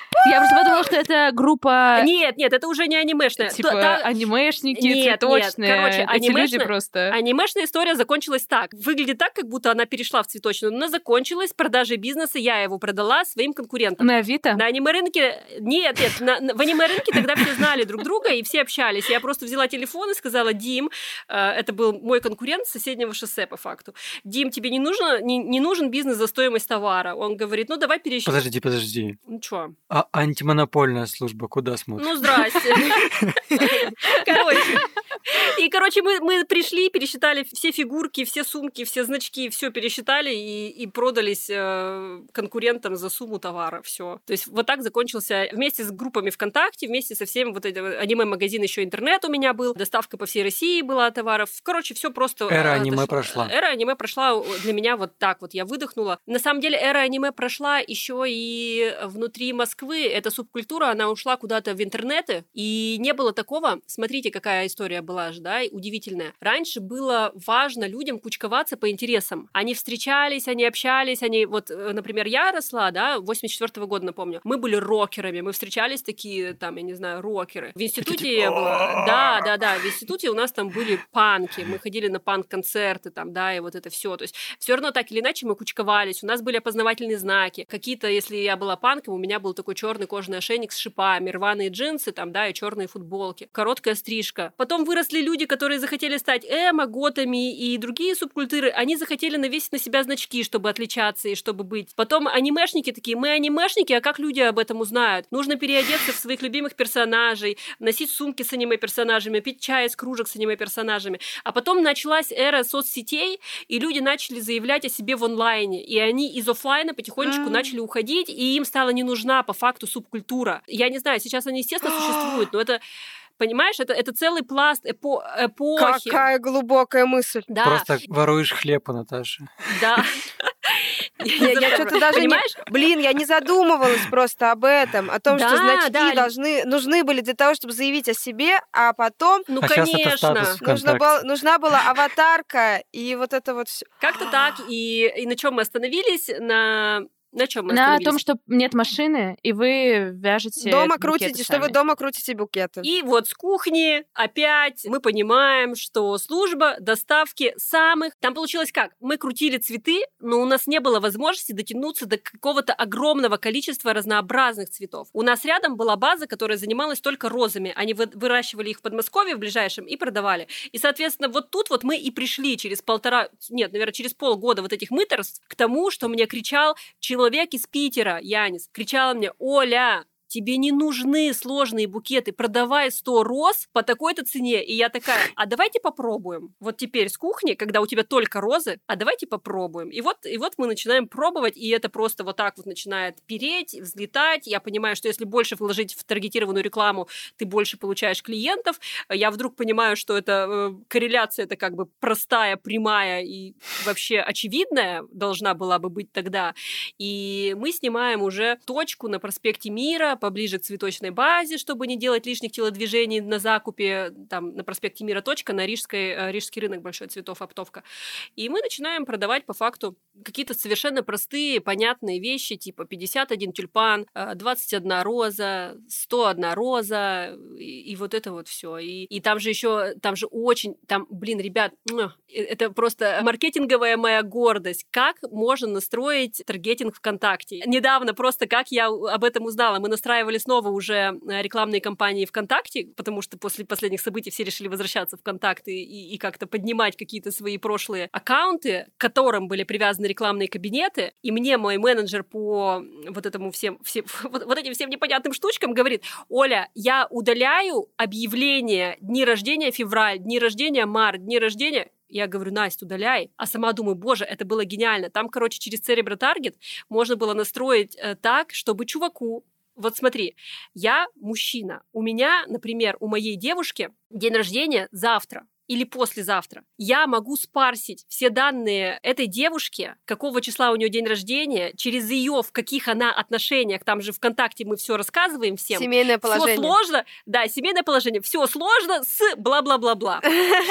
Я просто подумала, что это группа... Нет, нет, это уже не анимешная. Типа да, анимешники, нет, цветочные. Нет. Короче, Эти анимешная, люди просто... Анимешная история закончилась так. Выглядит так, как будто она перешла в цветочную, но она закончилась продажей бизнеса, я его продала своим конкурентам. На Авито? На аниме-рынке... Нет, нет, на, на, в аниме-рынке тогда все знали друг друга, и все общались. Я просто взяла телефон и сказала, Дим, э, это был мой конкурент с соседнего шоссе, по факту. Дим, тебе не, нужно, не, не нужен бизнес за стоимость товара. Он говорит, ну давай пересчитаем. Подожди, подожди. Ну что? А антимонопольная служба куда смотрит? Ну, здрасте. Короче, И, короче, мы, мы пришли, пересчитали все фигурки, все сумки, все значки, все пересчитали и, и продались э, конкурентам за сумму товара. Все. То есть вот так закончился вместе с группами ВКонтакте, вместе со всеми вот этим аниме-магазин еще интернет у меня был, доставка по всей России была товаров. Короче, все просто... Эра э, аниме прошла. Эра аниме прошла для меня вот так вот. Я выдохнула. На самом деле, эра аниме прошла еще и внутри Москвы. Эта субкультура, она ушла куда-то в интернеты, и не было такого. Смотрите, какая история была же, да, удивительная. Раньше было важно людям кучковаться по интересам. Они встречались, они общались, они... Вот, э, например, я росла, да, 84 -го года, напомню. Мы были рокерами, мы встречались такие, там, я не знаю, рокеры. В институте я была... Да, да, да, в институте у нас там были панки, мы ходили на панк-концерты, там, да, и вот это все. То есть все равно так или иначе мы кучковались, у нас были опознавательные знаки. Какие-то, если я была панком, у меня был такой черный кожаный ошейник с шипами, рваные джинсы, там, да, и черные футболки, короткая стрижка. Потом выросли люди, которые захотели стать эмо, готами и другие субкультуры, они захотели навесить на себя значки, чтобы отличаться и чтобы быть. Потом анимешники такие, мы анимешники, а как люди об этом узнают? Нужно переодеться в своих любимых персонажей, носить сумки с аниме-персонажами, пить чай из кружек с аниме-персонажами. А потом началась эра соцсетей, и люди начали заявлять о себе в онлайне, и они из офлайна потихонечку mm. начали уходить, и им стала не нужна по факту субкультура. Я не знаю, сейчас они, естественно, существуют, но это Понимаешь, это, это целый пласт эпо эпохи. Какая глубокая мысль. Да. Просто воруешь хлеб у Наташи. Да. Я, я что-то даже Понимаешь? не... Блин, я не задумывалась просто об этом, о том, да, что значки да. должны, нужны были для того, чтобы заявить о себе, а потом... Ну, а конечно. Нужна, был, нужна была аватарка и вот это вот все. Как-то так. И, и на чем мы остановились? На на чем мы На том, что нет машины, и вы вяжете Дома крутите, что вы дома крутите букеты. И вот с кухни опять мы понимаем, что служба доставки самых... Там получилось как? Мы крутили цветы, но у нас не было возможности дотянуться до какого-то огромного количества разнообразных цветов. У нас рядом была база, которая занималась только розами. Они выращивали их в Подмосковье в ближайшем и продавали. И, соответственно, вот тут вот мы и пришли через полтора... Нет, наверное, через полгода вот этих мыторств к тому, что мне кричал человек человек из Питера, Янис, кричала мне, Оля, тебе не нужны сложные букеты, продавай 100 роз по такой-то цене. И я такая, а давайте попробуем. Вот теперь с кухни, когда у тебя только розы, а давайте попробуем. И вот, и вот мы начинаем пробовать, и это просто вот так вот начинает переть, взлетать. Я понимаю, что если больше вложить в таргетированную рекламу, ты больше получаешь клиентов. Я вдруг понимаю, что это э, корреляция это как бы простая, прямая и вообще очевидная должна была бы быть тогда. И мы снимаем уже точку на проспекте Мира, поближе к цветочной базе, чтобы не делать лишних телодвижений на закупе, там, на проспекте Мира точка, на Рижской, э, Рижский рынок большой цветов, оптовка. И мы начинаем продавать по факту какие-то совершенно простые, понятные вещи, типа 51 тюльпан, 21 э, роза, 101 роза, и, и вот это вот все. И, и там же еще, там же очень, там, блин, ребят, э, это просто маркетинговая моя гордость. Как можно настроить таргетинг ВКонтакте? Недавно просто как я об этом узнала. Мы настраивали устраивали снова уже э, рекламные кампании ВКонтакте, потому что после последних событий все решили возвращаться в ВКонтакте и, и как-то поднимать какие-то свои прошлые аккаунты, к которым были привязаны рекламные кабинеты. И мне мой менеджер по вот этому всем, всем вот, вот этим всем непонятным штучкам говорит, Оля, я удаляю объявления дни рождения февраль, дни рождения март, дни рождения я говорю, Настя, удаляй. А сама думаю, боже, это было гениально. Там, короче, через Cerebro Target можно было настроить э, так, чтобы чуваку вот смотри, я мужчина. У меня, например, у моей девушки день рождения завтра или послезавтра. Я могу спарсить все данные этой девушки, какого числа у нее день рождения, через ее, в каких она отношениях, там же ВКонтакте мы все рассказываем всем. Семейное положение. Все сложно, да, семейное положение, все сложно с бла-бла-бла-бла.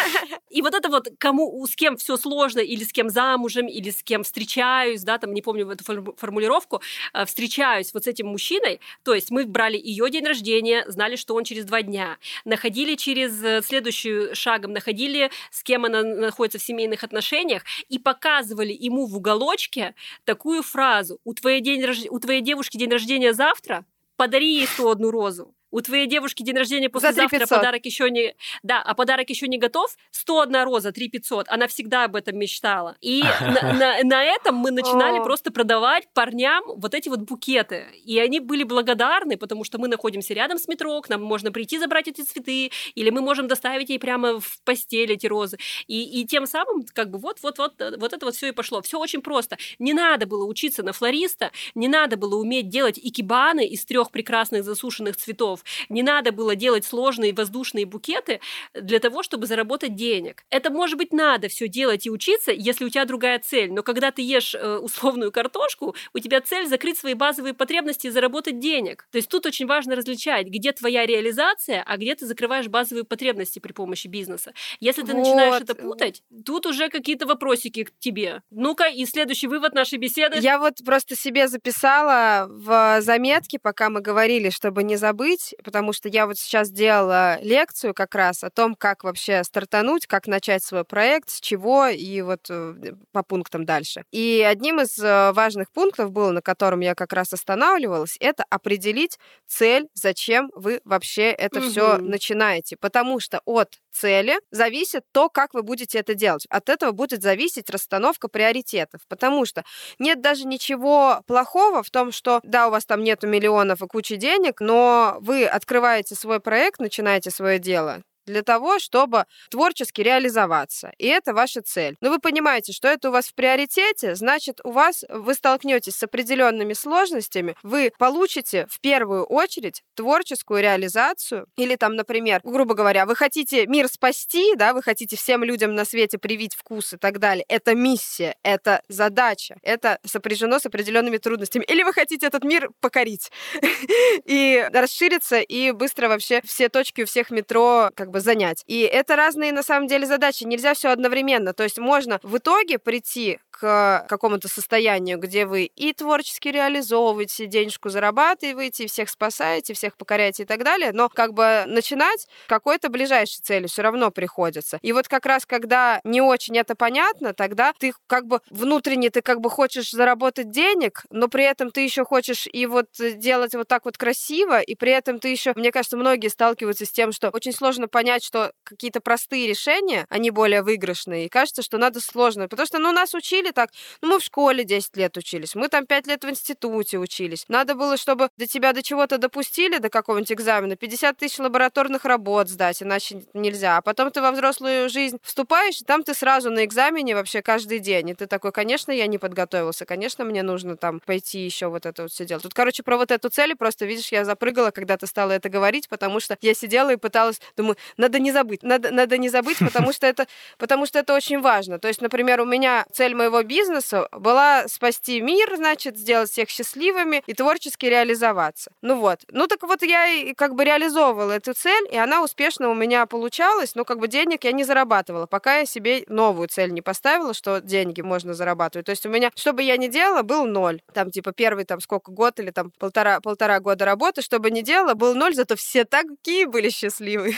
И вот это вот, кому, с кем все сложно, или с кем замужем, или с кем встречаюсь, да, там не помню эту формулировку, э, встречаюсь вот с этим мужчиной, то есть мы брали ее день рождения, знали, что он через два дня, находили через э, следующую шагом, находили находили, с кем она находится в семейных отношениях, и показывали ему в уголочке такую фразу. У твоей, день, у твоей девушки день рождения завтра, подари ей 101 розу. У твоей девушки день рождения послезавтра, подарок еще не... Да, а подарок еще не готов, 101 роза, 3 500, она всегда об этом мечтала. И на, на, на этом мы начинали просто продавать парням вот эти вот букеты. И они были благодарны, потому что мы находимся рядом с метро, к нам можно прийти забрать эти цветы, или мы можем доставить ей прямо в постель эти розы. И, и тем самым как бы вот-вот-вот вот это вот все и пошло. Все очень просто. Не надо было учиться на флориста, не надо было уметь делать икебаны из трех прекрасных засушенных цветов, не надо было делать сложные воздушные букеты для того, чтобы заработать денег. Это, может быть, надо все делать и учиться, если у тебя другая цель. Но когда ты ешь э, условную картошку, у тебя цель закрыть свои базовые потребности и заработать денег. То есть тут очень важно различать, где твоя реализация, а где ты закрываешь базовые потребности при помощи бизнеса. Если ты вот. начинаешь это путать, тут уже какие-то вопросики к тебе. Ну-ка, и следующий вывод нашей беседы. Я вот просто себе записала в заметке, пока мы говорили, чтобы не забыть, потому что я вот сейчас делала лекцию как раз о том, как вообще стартануть, как начать свой проект, с чего и вот э, по пунктам дальше. И одним из э, важных пунктов был, на котором я как раз останавливалась, это определить цель, зачем вы вообще это угу. все начинаете. Потому что от цели зависит то, как вы будете это делать. От этого будет зависеть расстановка приоритетов. Потому что нет даже ничего плохого в том, что да, у вас там нету миллионов и кучи денег, но вы открываете свой проект, начинаете свое дело, для того, чтобы творчески реализоваться. И это ваша цель. Но вы понимаете, что это у вас в приоритете, значит, у вас вы столкнетесь с определенными сложностями, вы получите в первую очередь творческую реализацию, или там, например, грубо говоря, вы хотите мир спасти, да, вы хотите всем людям на свете привить вкус и так далее. Это миссия, это задача, это сопряжено с определенными трудностями. Или вы хотите этот мир покорить и расшириться, и быстро вообще все точки у всех метро как бы занять. И это разные на самом деле задачи. Нельзя все одновременно. То есть можно в итоге прийти к какому-то состоянию, где вы и творчески реализовываете, денежку зарабатываете, всех спасаете, всех покоряете и так далее, но как бы начинать какой-то ближайшей цели все равно приходится. И вот как раз когда не очень это понятно, тогда ты как бы внутренне ты как бы хочешь заработать денег, но при этом ты еще хочешь и вот делать вот так вот красиво, и при этом ты еще, мне кажется, многие сталкиваются с тем, что очень сложно понять, что какие-то простые решения, они более выигрышные, и кажется, что надо сложно, потому что, ну, нас учили так, ну, мы в школе 10 лет учились, мы там 5 лет в институте учились, надо было, чтобы до тебя до чего-то допустили, до какого-нибудь экзамена, 50 тысяч лабораторных работ сдать, иначе нельзя, а потом ты во взрослую жизнь вступаешь, и там ты сразу на экзамене вообще каждый день, и ты такой, конечно, я не подготовился, конечно, мне нужно там пойти еще вот это вот все делать. Тут, короче, про вот эту цель просто, видишь, я запрыгала, когда ты стала это говорить, потому что я сидела и пыталась, думаю, надо не забыть, надо, надо не забыть, потому что это, потому что это очень важно. То есть, например, у меня цель моего бизнеса была спасти мир, значит, сделать всех счастливыми и творчески реализоваться. Ну вот. Ну так вот я как бы реализовывала эту цель, и она успешно у меня получалась, но как бы денег я не зарабатывала, пока я себе новую цель не поставила, что деньги можно зарабатывать. То есть у меня, что бы я ни делала, был ноль. Там типа первый там сколько год или там полтора, полтора года работы, что бы ни делала, был ноль, зато все такие были счастливые.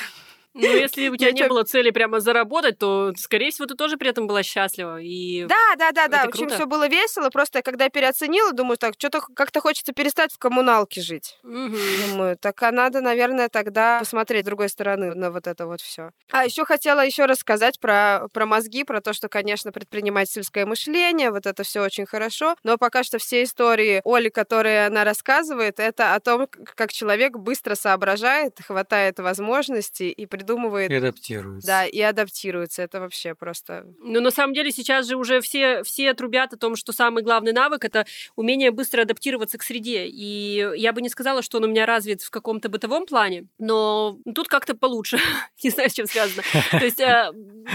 Ну, если у тебя не было цели прямо заработать, то, скорее всего, ты тоже при этом была счастлива. И да, да, да, да. Очень все было весело. Просто когда переоценила, думаю, так, что-то как-то хочется перестать в коммуналке жить. Думаю, так а надо, наверное, тогда посмотреть с другой стороны на вот это вот все. А еще хотела еще рассказать про, про мозги, про то, что, конечно, предпринимательское мышление, вот это все очень хорошо. Но пока что все истории Оли, которые она рассказывает, это о том, как человек быстро соображает, хватает возможностей и придумывает. И адаптируется. Да, и адаптируется. Это вообще просто... Ну, на самом деле, сейчас же уже все, все трубят о том, что самый главный навык — это умение быстро адаптироваться к среде. И я бы не сказала, что он у меня развит в каком-то бытовом плане, но тут как-то получше. не знаю, с чем связано. То есть, э,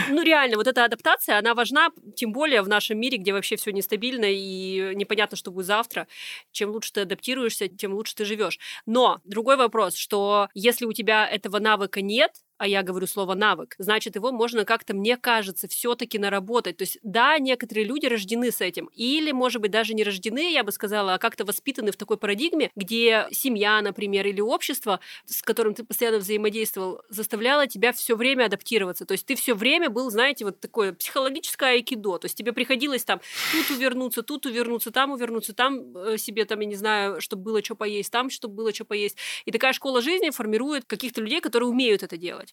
ну, реально, вот эта адаптация, она важна, тем более в нашем мире, где вообще все нестабильно и непонятно, что будет завтра. Чем лучше ты адаптируешься, тем лучше ты живешь. Но другой вопрос, что если у тебя этого навыка нет, а я говорю слово навык, значит, его можно как-то, мне кажется, все-таки наработать. То есть, да, некоторые люди рождены с этим, или, может быть, даже не рождены, я бы сказала, а как-то воспитаны в такой парадигме, где семья, например, или общество, с которым ты постоянно взаимодействовал, заставляло тебя все время адаптироваться. То есть ты все время был, знаете, вот такое психологическое айкидо. То есть тебе приходилось там тут увернуться, тут увернуться, там увернуться, там э, себе там, я не знаю, чтобы было что поесть, там, чтобы было что поесть. И такая школа жизни формирует каких-то людей, которые умеют это делать.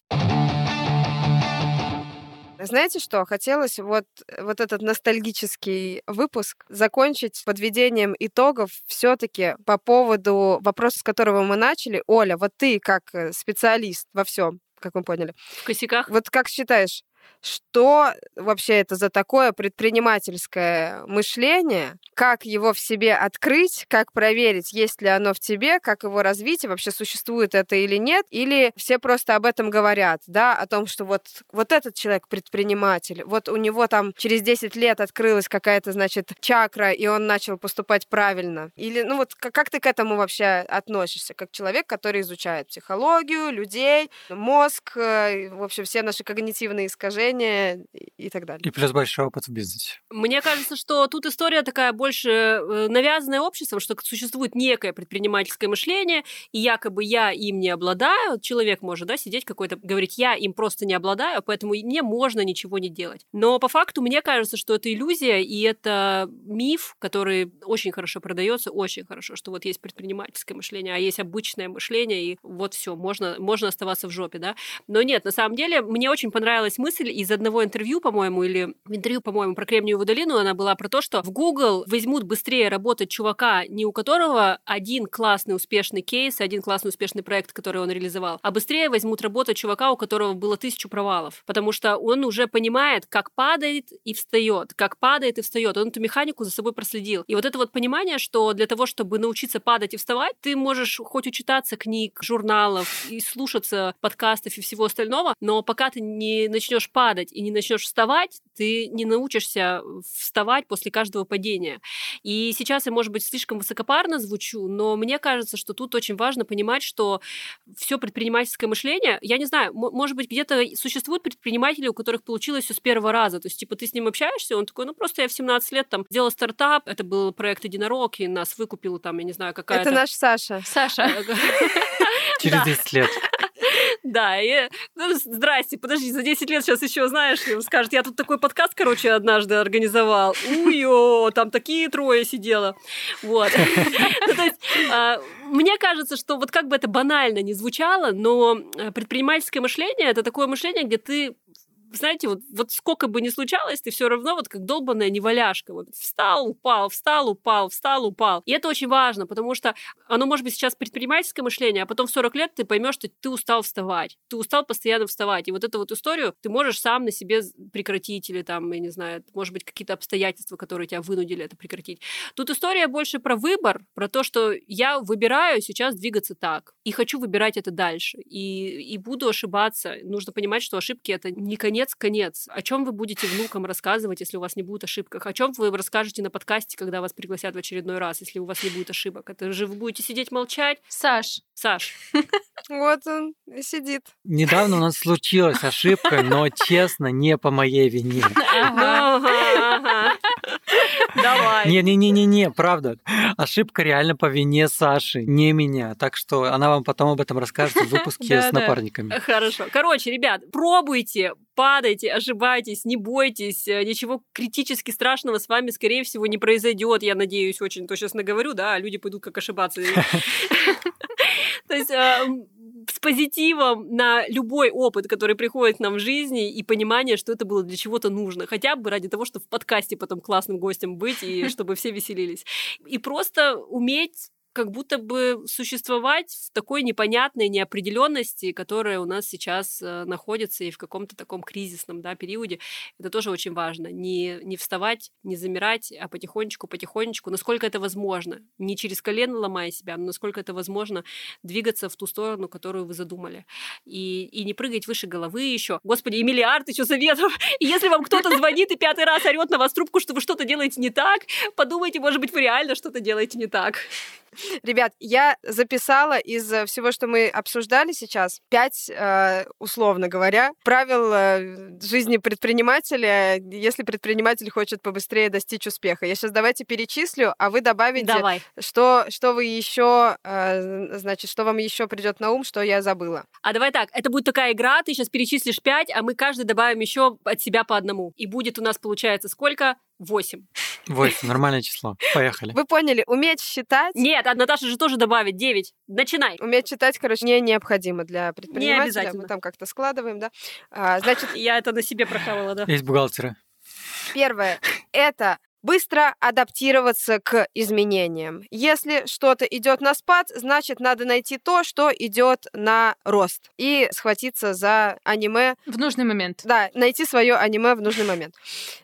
Знаете что? Хотелось вот, вот этот ностальгический выпуск закончить подведением итогов все таки по поводу вопроса, с которого мы начали. Оля, вот ты как э, специалист во всем, как мы поняли. В косяках? Вот как считаешь, что вообще это за такое предпринимательское мышление, как его в себе открыть, как проверить, есть ли оно в тебе, как его развить, вообще существует это или нет, или все просто об этом говорят, да, о том, что вот, вот этот человек предприниматель, вот у него там через 10 лет открылась какая-то, значит, чакра, и он начал поступать правильно. Или, ну вот, как, как ты к этому вообще относишься, как человек, который изучает психологию, людей, мозг, э, в общем, все наши когнитивные искажения, искажения и так далее. И плюс большой опыт в бизнесе. Мне кажется, что тут история такая больше э, навязанная обществом, что существует некое предпринимательское мышление, и якобы я им не обладаю. Человек может да, сидеть какой-то, говорить, я им просто не обладаю, поэтому мне можно ничего не делать. Но по факту мне кажется, что это иллюзия, и это миф, который очень хорошо продается, очень хорошо, что вот есть предпринимательское мышление, а есть обычное мышление, и вот все, можно, можно оставаться в жопе, да. Но нет, на самом деле, мне очень понравилась мысль, мысль из одного интервью, по-моему, или интервью, по-моему, про Кремниевую долину, она была про то, что в Google возьмут быстрее работать чувака, не у которого один классный успешный кейс, один классный успешный проект, который он реализовал, а быстрее возьмут работать чувака, у которого было тысячу провалов, потому что он уже понимает, как падает и встает, как падает и встает. Он эту механику за собой проследил. И вот это вот понимание, что для того, чтобы научиться падать и вставать, ты можешь хоть учитаться книг, журналов и слушаться подкастов и всего остального, но пока ты не начнешь падать и не начнешь вставать, ты не научишься вставать после каждого падения. И сейчас я, может быть, слишком высокопарно звучу, но мне кажется, что тут очень важно понимать, что все предпринимательское мышление, я не знаю, может быть, где-то существуют предприниматели, у которых получилось все с первого раза. То есть, типа, ты с ним общаешься, он такой, ну, просто я в 17 лет там делал стартап, это был проект Единорог, и нас выкупил там, я не знаю, какая-то... Это наш Саша. Саша. Через 10 лет. Да, и, ну, здрасте, подожди, за 10 лет сейчас еще, знаешь, скажет, я тут такой подкаст, короче, однажды организовал. Уё, там такие трое сидело. Вот. Ну, то есть, а, мне кажется, что вот как бы это банально не звучало, но э, предпринимательское мышление — это такое мышление, где ты знаете, вот, вот сколько бы ни случалось, ты все равно вот как долбанная неваляшка. Вот встал, упал, встал, упал, встал, упал. И это очень важно, потому что оно может быть сейчас предпринимательское мышление, а потом в 40 лет ты поймешь, что ты устал вставать. Ты устал постоянно вставать. И вот эту вот историю ты можешь сам на себе прекратить или там, я не знаю, может быть, какие-то обстоятельства, которые тебя вынудили это прекратить. Тут история больше про выбор, про то, что я выбираю сейчас двигаться так. И хочу выбирать это дальше. И, и буду ошибаться. Нужно понимать, что ошибки — это не конец конец-конец. О чем вы будете внукам рассказывать, если у вас не будет ошибок? О чем вы расскажете на подкасте, когда вас пригласят в очередной раз, если у вас не будет ошибок? Это же вы будете сидеть молчать? Саш. Саш. Вот он сидит. Недавно у нас случилась ошибка, но, честно, не по моей вине. Давай. Не-не-не-не-не, правда. Ошибка реально по вине Саши, не меня. Так что она вам потом об этом расскажет в выпуске с напарниками. Хорошо. Короче, ребят, пробуйте, падайте, ошибайтесь, не бойтесь, э, ничего критически страшного с вами, скорее всего, не произойдет. Я надеюсь, очень то сейчас наговорю, да, а люди пойдут как ошибаться. То есть э, с позитивом на любой опыт, который приходит к нам в жизни, и понимание, что это было для чего-то нужно. Хотя бы ради того, чтобы в подкасте потом классным гостем быть, и чтобы все веселились. И просто уметь как будто бы существовать в такой непонятной неопределенности, которая у нас сейчас э, находится и в каком-то таком кризисном да, периоде. Это тоже очень важно. Не, не вставать, не замирать, а потихонечку, потихонечку, насколько это возможно. Не через колено ломая себя, но насколько это возможно двигаться в ту сторону, которую вы задумали. И, и не прыгать выше головы еще. Господи, и миллиард еще советов. И если вам кто-то звонит и пятый раз орет на вас трубку, что вы что-то делаете не так, подумайте, может быть, вы реально что-то делаете не так. Ребят, я записала из всего, что мы обсуждали сейчас, пять, э, условно говоря, правил э, жизни предпринимателя, если предприниматель хочет побыстрее достичь успеха. Я сейчас давайте перечислю, а вы добавите, Давай. что, что вы еще, э, значит, что вам еще придет на ум, что я забыла. А давай так, это будет такая игра, ты сейчас перечислишь пять, а мы каждый добавим еще от себя по одному. И будет у нас, получается, сколько? Восемь. Восемь, нормальное число. Поехали. Вы поняли, уметь считать... Нет, а Наташа же тоже добавит девять. Начинай. Уметь читать, короче, не необходимо для предпринимателя. Не обязательно. Мы там как-то складываем, да. А, значит... Я это на себе прохавала, да. Есть бухгалтеры. Первое. Это быстро адаптироваться к изменениям. Если что-то идет на спад, значит, надо найти то, что идет на рост. И схватиться за аниме. В нужный момент. Да, найти свое аниме в нужный момент.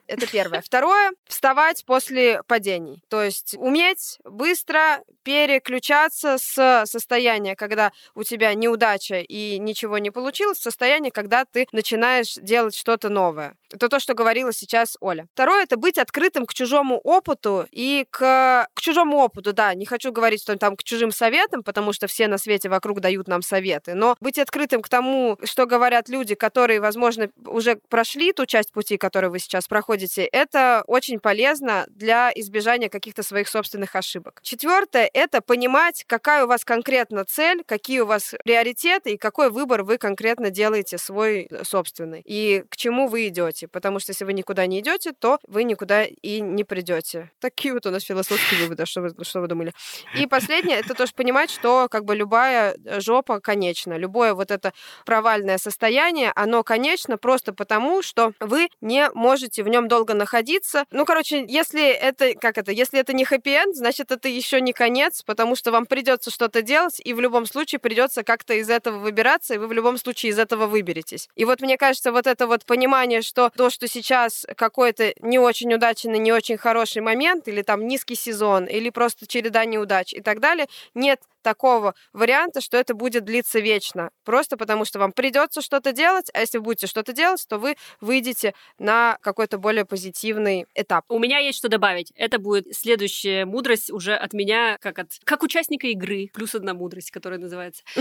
Это первое. Второе — вставать после падений. То есть уметь быстро переключаться с состояния, когда у тебя неудача и ничего не получилось, в состояние, когда ты начинаешь делать что-то новое. Это то, что говорила сейчас Оля. Второе — это быть открытым к чужому опыту и к, к чужому опыту, да, не хочу говорить, что там к чужим советам, потому что все на свете вокруг дают нам советы, но быть открытым к тому, что говорят люди, которые, возможно, уже прошли ту часть пути, которую вы сейчас проходите, это очень полезно для избежания каких-то своих собственных ошибок. Четвертое — это понимать, какая у вас конкретно цель, какие у вас приоритеты и какой выбор вы конкретно делаете свой собственный, и к чему вы идете. Потому что если вы никуда не идете, то вы никуда и не придете. Такие вот у нас философские выводы, что вы, что вы думали. И последнее — это тоже понимать, что как бы любая э, жопа конечна. Любое вот это провальное состояние, оно конечно просто потому, что вы не можете в нем долго находиться. Ну, короче, если это, как это, если это не хэппи-энд, значит, это еще не конец, потому что вам придется что-то делать, и в любом случае придется как-то из этого выбираться, и вы в любом случае из этого выберетесь. И вот мне кажется, вот это вот понимание, что то, что сейчас какой-то не очень удачный, не очень хороший момент, или там низкий сезон, или просто череда неудач и так далее, нет такого варианта, что это будет длиться вечно. Просто потому, что вам придется что-то делать, а если вы будете что-то делать, то вы выйдете на какой-то более позитивный этап. У меня есть что добавить. Это будет следующая мудрость уже от меня, как от как участника игры. Плюс одна мудрость, которая называется.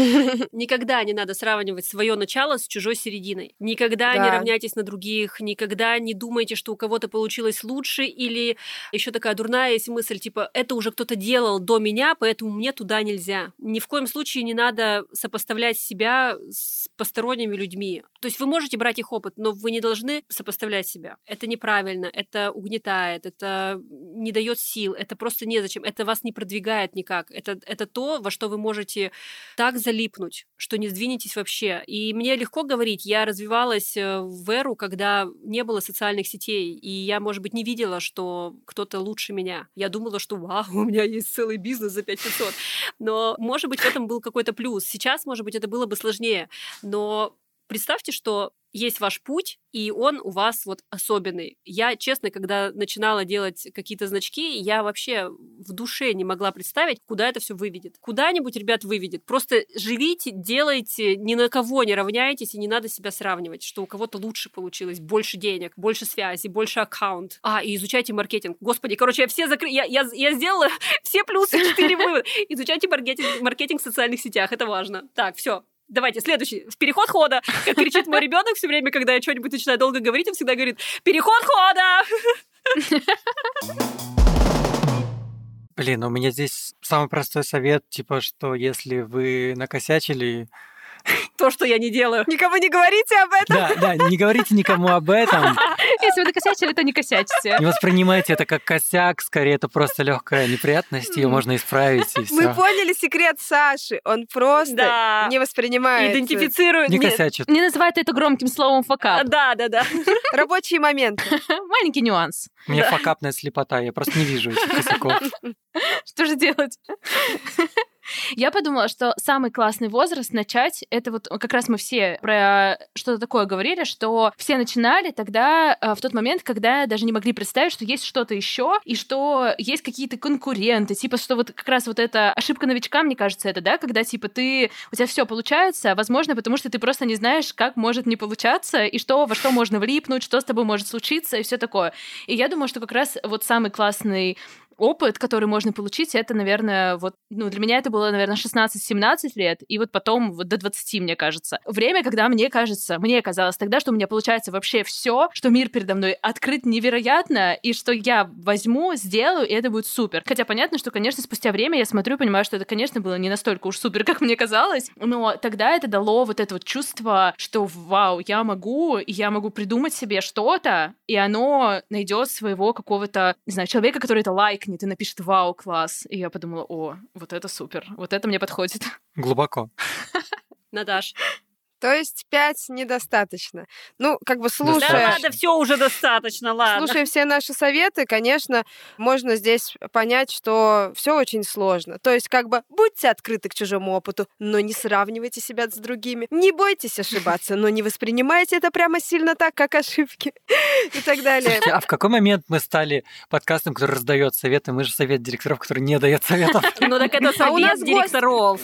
Никогда не надо сравнивать свое начало с чужой серединой. Никогда не равняйтесь на других, никогда не думайте, что у кого-то получилось лучше, или еще такая дурная есть мысль, типа, это уже кто-то делал до меня, поэтому мне туда нельзя нельзя. Ни в коем случае не надо сопоставлять себя с посторонними людьми. То есть вы можете брать их опыт, но вы не должны сопоставлять себя. Это неправильно, это угнетает, это не дает сил, это просто незачем, это вас не продвигает никак. Это, это то, во что вы можете так залипнуть, что не сдвинетесь вообще. И мне легко говорить, я развивалась э, в эру, когда не было социальных сетей, и я, может быть, не видела, что кто-то лучше меня. Я думала, что вау, у меня есть целый бизнес за 5500. Но может быть, в этом был какой-то плюс. Сейчас, может быть, это было бы сложнее, но представьте, что есть ваш путь, и он у вас вот особенный. Я, честно, когда начинала делать какие-то значки, я вообще в душе не могла представить, куда это все выведет. Куда-нибудь, ребят, выведет. Просто живите, делайте, ни на кого не равняйтесь, и не надо себя сравнивать, что у кого-то лучше получилось, больше денег, больше связи, больше аккаунт. А, и изучайте маркетинг. Господи, короче, я все закры... я, я, я сделала все плюсы, четыре вывода. Изучайте маркетинг, маркетинг в социальных сетях, это важно. Так, все, Давайте, следующий. Переход хода. Как кричит мой ребенок все время, когда я что-нибудь начинаю долго говорить, он всегда говорит «Переход хода!» Блин, у меня здесь самый простой совет, типа, что если вы накосячили, то, что я не делаю. Никому не говорите об этом. Да, да, не говорите никому об этом. Если вы накосячили, то не косячите. Не воспринимайте это как косяк, скорее это просто легкая неприятность, ее можно исправить и все. Мы поняли секрет Саши, он просто да. не воспринимает. Идентифицирует. Не косячит. Не называет это громким словом факап. Да, да, да. Рабочий момент. Маленький нюанс. У меня факапная слепота, я просто не вижу этих косяков. Что же делать? Я подумала, что самый классный возраст начать, это вот как раз мы все про что-то такое говорили, что все начинали тогда э, в тот момент, когда даже не могли представить, что есть что-то еще, и что есть какие-то конкуренты, типа, что вот как раз вот эта ошибка новичка, мне кажется, это, да, когда, типа, ты, у тебя все получается, возможно, потому что ты просто не знаешь, как может не получаться, и что, во что можно влипнуть, что с тобой может случиться, и все такое. И я думаю, что как раз вот самый классный опыт, который можно получить, это, наверное, вот, ну, для меня это было, наверное, 16-17 лет, и вот потом вот до 20, мне кажется. Время, когда мне кажется, мне казалось тогда, что у меня получается вообще все, что мир передо мной открыт невероятно, и что я возьму, сделаю, и это будет супер. Хотя понятно, что, конечно, спустя время я смотрю понимаю, что это, конечно, было не настолько уж супер, как мне казалось, но тогда это дало вот это вот чувство, что вау, я могу, я могу придумать себе что-то, и оно найдет своего какого-то, не знаю, человека, который это лайкнет и напишет «Вау, класс!» И я подумала, о, вот это супер, вот это мне подходит. Глубоко. Наташ, то есть пять недостаточно. Ну, как бы слушая... Да ладно, все уже достаточно, ладно. Слушая все наши советы, конечно, можно здесь понять, что все очень сложно. То есть, как бы, будьте открыты к чужому опыту, но не сравнивайте себя с другими. Не бойтесь ошибаться, но не воспринимайте это прямо сильно так, как ошибки и так далее. Слушайте, а в какой момент мы стали подкастом, который раздает советы? Мы же совет директоров, который не дает советов. Ну так это а совет директоров.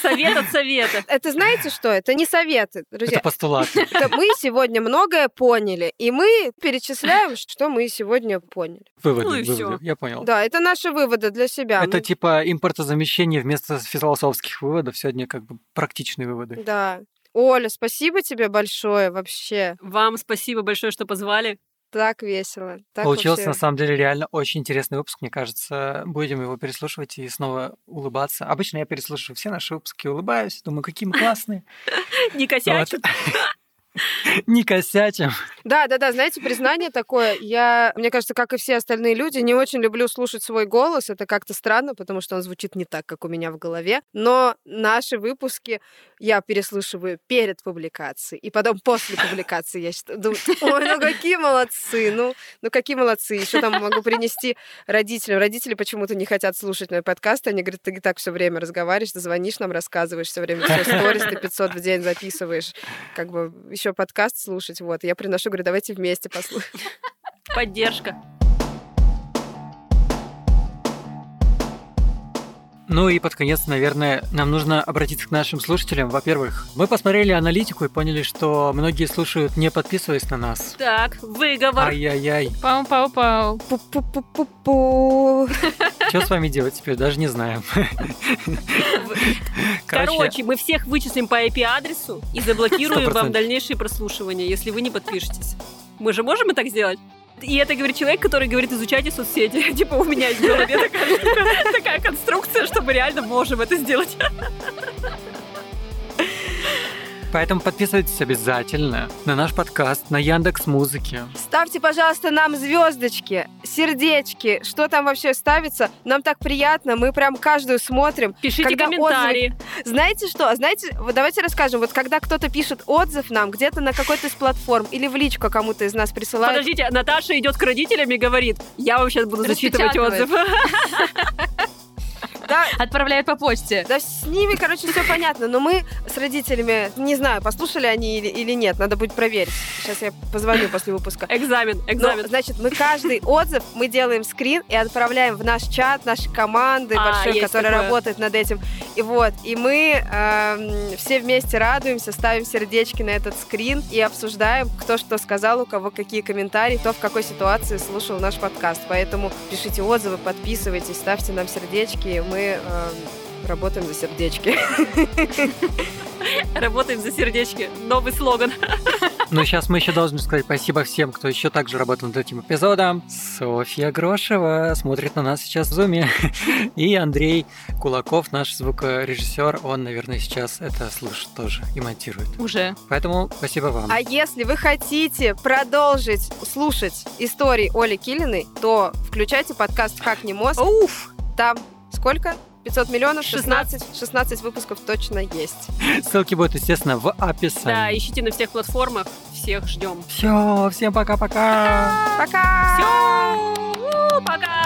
Совет от совета. Это знаете что? Это не советы, друзья. Это постулат. Мы сегодня многое поняли, и мы перечисляем, что мы сегодня поняли. Выводы, ну выводы. Всё. Я понял. Да, это наши выводы для себя. Это мы... типа импортозамещение вместо философских выводов. Сегодня как бы практичные выводы. Да. Оля, спасибо тебе большое вообще. Вам спасибо большое, что позвали. Так весело. Так Получился, вообще... на самом деле, реально очень интересный выпуск. Мне кажется, будем его переслушивать и снова улыбаться. Обычно я переслушиваю все наши выпуски, улыбаюсь, думаю, какие мы классные. Не косячим. Не косячим. Да, да, да, знаете, признание такое. Я, мне кажется, как и все остальные люди, не очень люблю слушать свой голос. Это как-то странно, потому что он звучит не так, как у меня в голове. Но наши выпуски я переслушиваю перед публикацией и потом после публикации. Я считаю, думаю, ой, ну какие молодцы, ну, ну какие молодцы. Еще там могу принести родителям. Родители почему-то не хотят слушать мой подкаст. Они говорят, ты так все время разговариваешь, ты звонишь нам, рассказываешь все время все сторис, ты 500 в день записываешь. Как бы еще подкаст слушать. Вот, я приношу, говорю, давайте вместе послушаем. Поддержка. Ну и под конец, наверное, нам нужно обратиться к нашим слушателям. Во-первых, мы посмотрели аналитику и поняли, что многие слушают, не подписываясь на нас. Так, выговор. Ай-яй-яй. Пау-пау-пау. Пу-пу-пу-пу-пу. Что с вами делать теперь, даже не знаем. Короче, мы всех вычислим по IP-адресу и заблокируем вам дальнейшие прослушивания, если вы не подпишетесь. Мы же можем и так сделать? И это говорит человек, который говорит, изучайте соцсети. Типа у меня есть в голове такая, конструкция, что мы реально можем это сделать. Поэтому подписывайтесь обязательно на наш подкаст на Яндекс Музыке. Ставьте, пожалуйста, нам звездочки, сердечки, что там вообще ставится. Нам так приятно, мы прям каждую смотрим. Пишите когда комментарии. Отзыв... Знаете что? Знаете, вот давайте расскажем. Вот когда кто-то пишет отзыв нам где-то на какой-то из платформ или в личку кому-то из нас присылает. Подождите, Наташа идет к родителям и говорит, я вам сейчас буду зачитывать отзыв. Да. Отправляют по почте. Да с ними, короче, все понятно. Но мы с родителями, не знаю, послушали они или, или нет, надо будет проверить. Сейчас я позвоню после выпуска. Экзамен, экзамен. Но, значит, мы каждый отзыв, мы делаем скрин и отправляем в наш чат нашей команды а, большой, которая такое. работает над этим. И вот, и мы э, все вместе радуемся, ставим сердечки на этот скрин и обсуждаем, кто что сказал, у кого какие комментарии, кто в какой ситуации слушал наш подкаст. Поэтому пишите отзывы, подписывайтесь, ставьте нам сердечки мы э, работаем за сердечки. Работаем за сердечки. Новый слоган. Ну, сейчас мы еще должны сказать спасибо всем, кто еще также работает над этим эпизодом. Софья Грошева смотрит на нас сейчас в зуме. И Андрей Кулаков, наш звукорежиссер, он, наверное, сейчас это слышит тоже и монтирует. Уже. Поэтому спасибо вам. А если вы хотите продолжить слушать истории Оли Килиной, то включайте подкаст «Как не мозг». Уф! Там Сколько? 500 миллионов, 16, 16 выпусков точно есть. Ссылки будут, естественно, в описании. Да, ищите на всех платформах. Всех ждем. Все, всем пока-пока. Пока. Все, пока.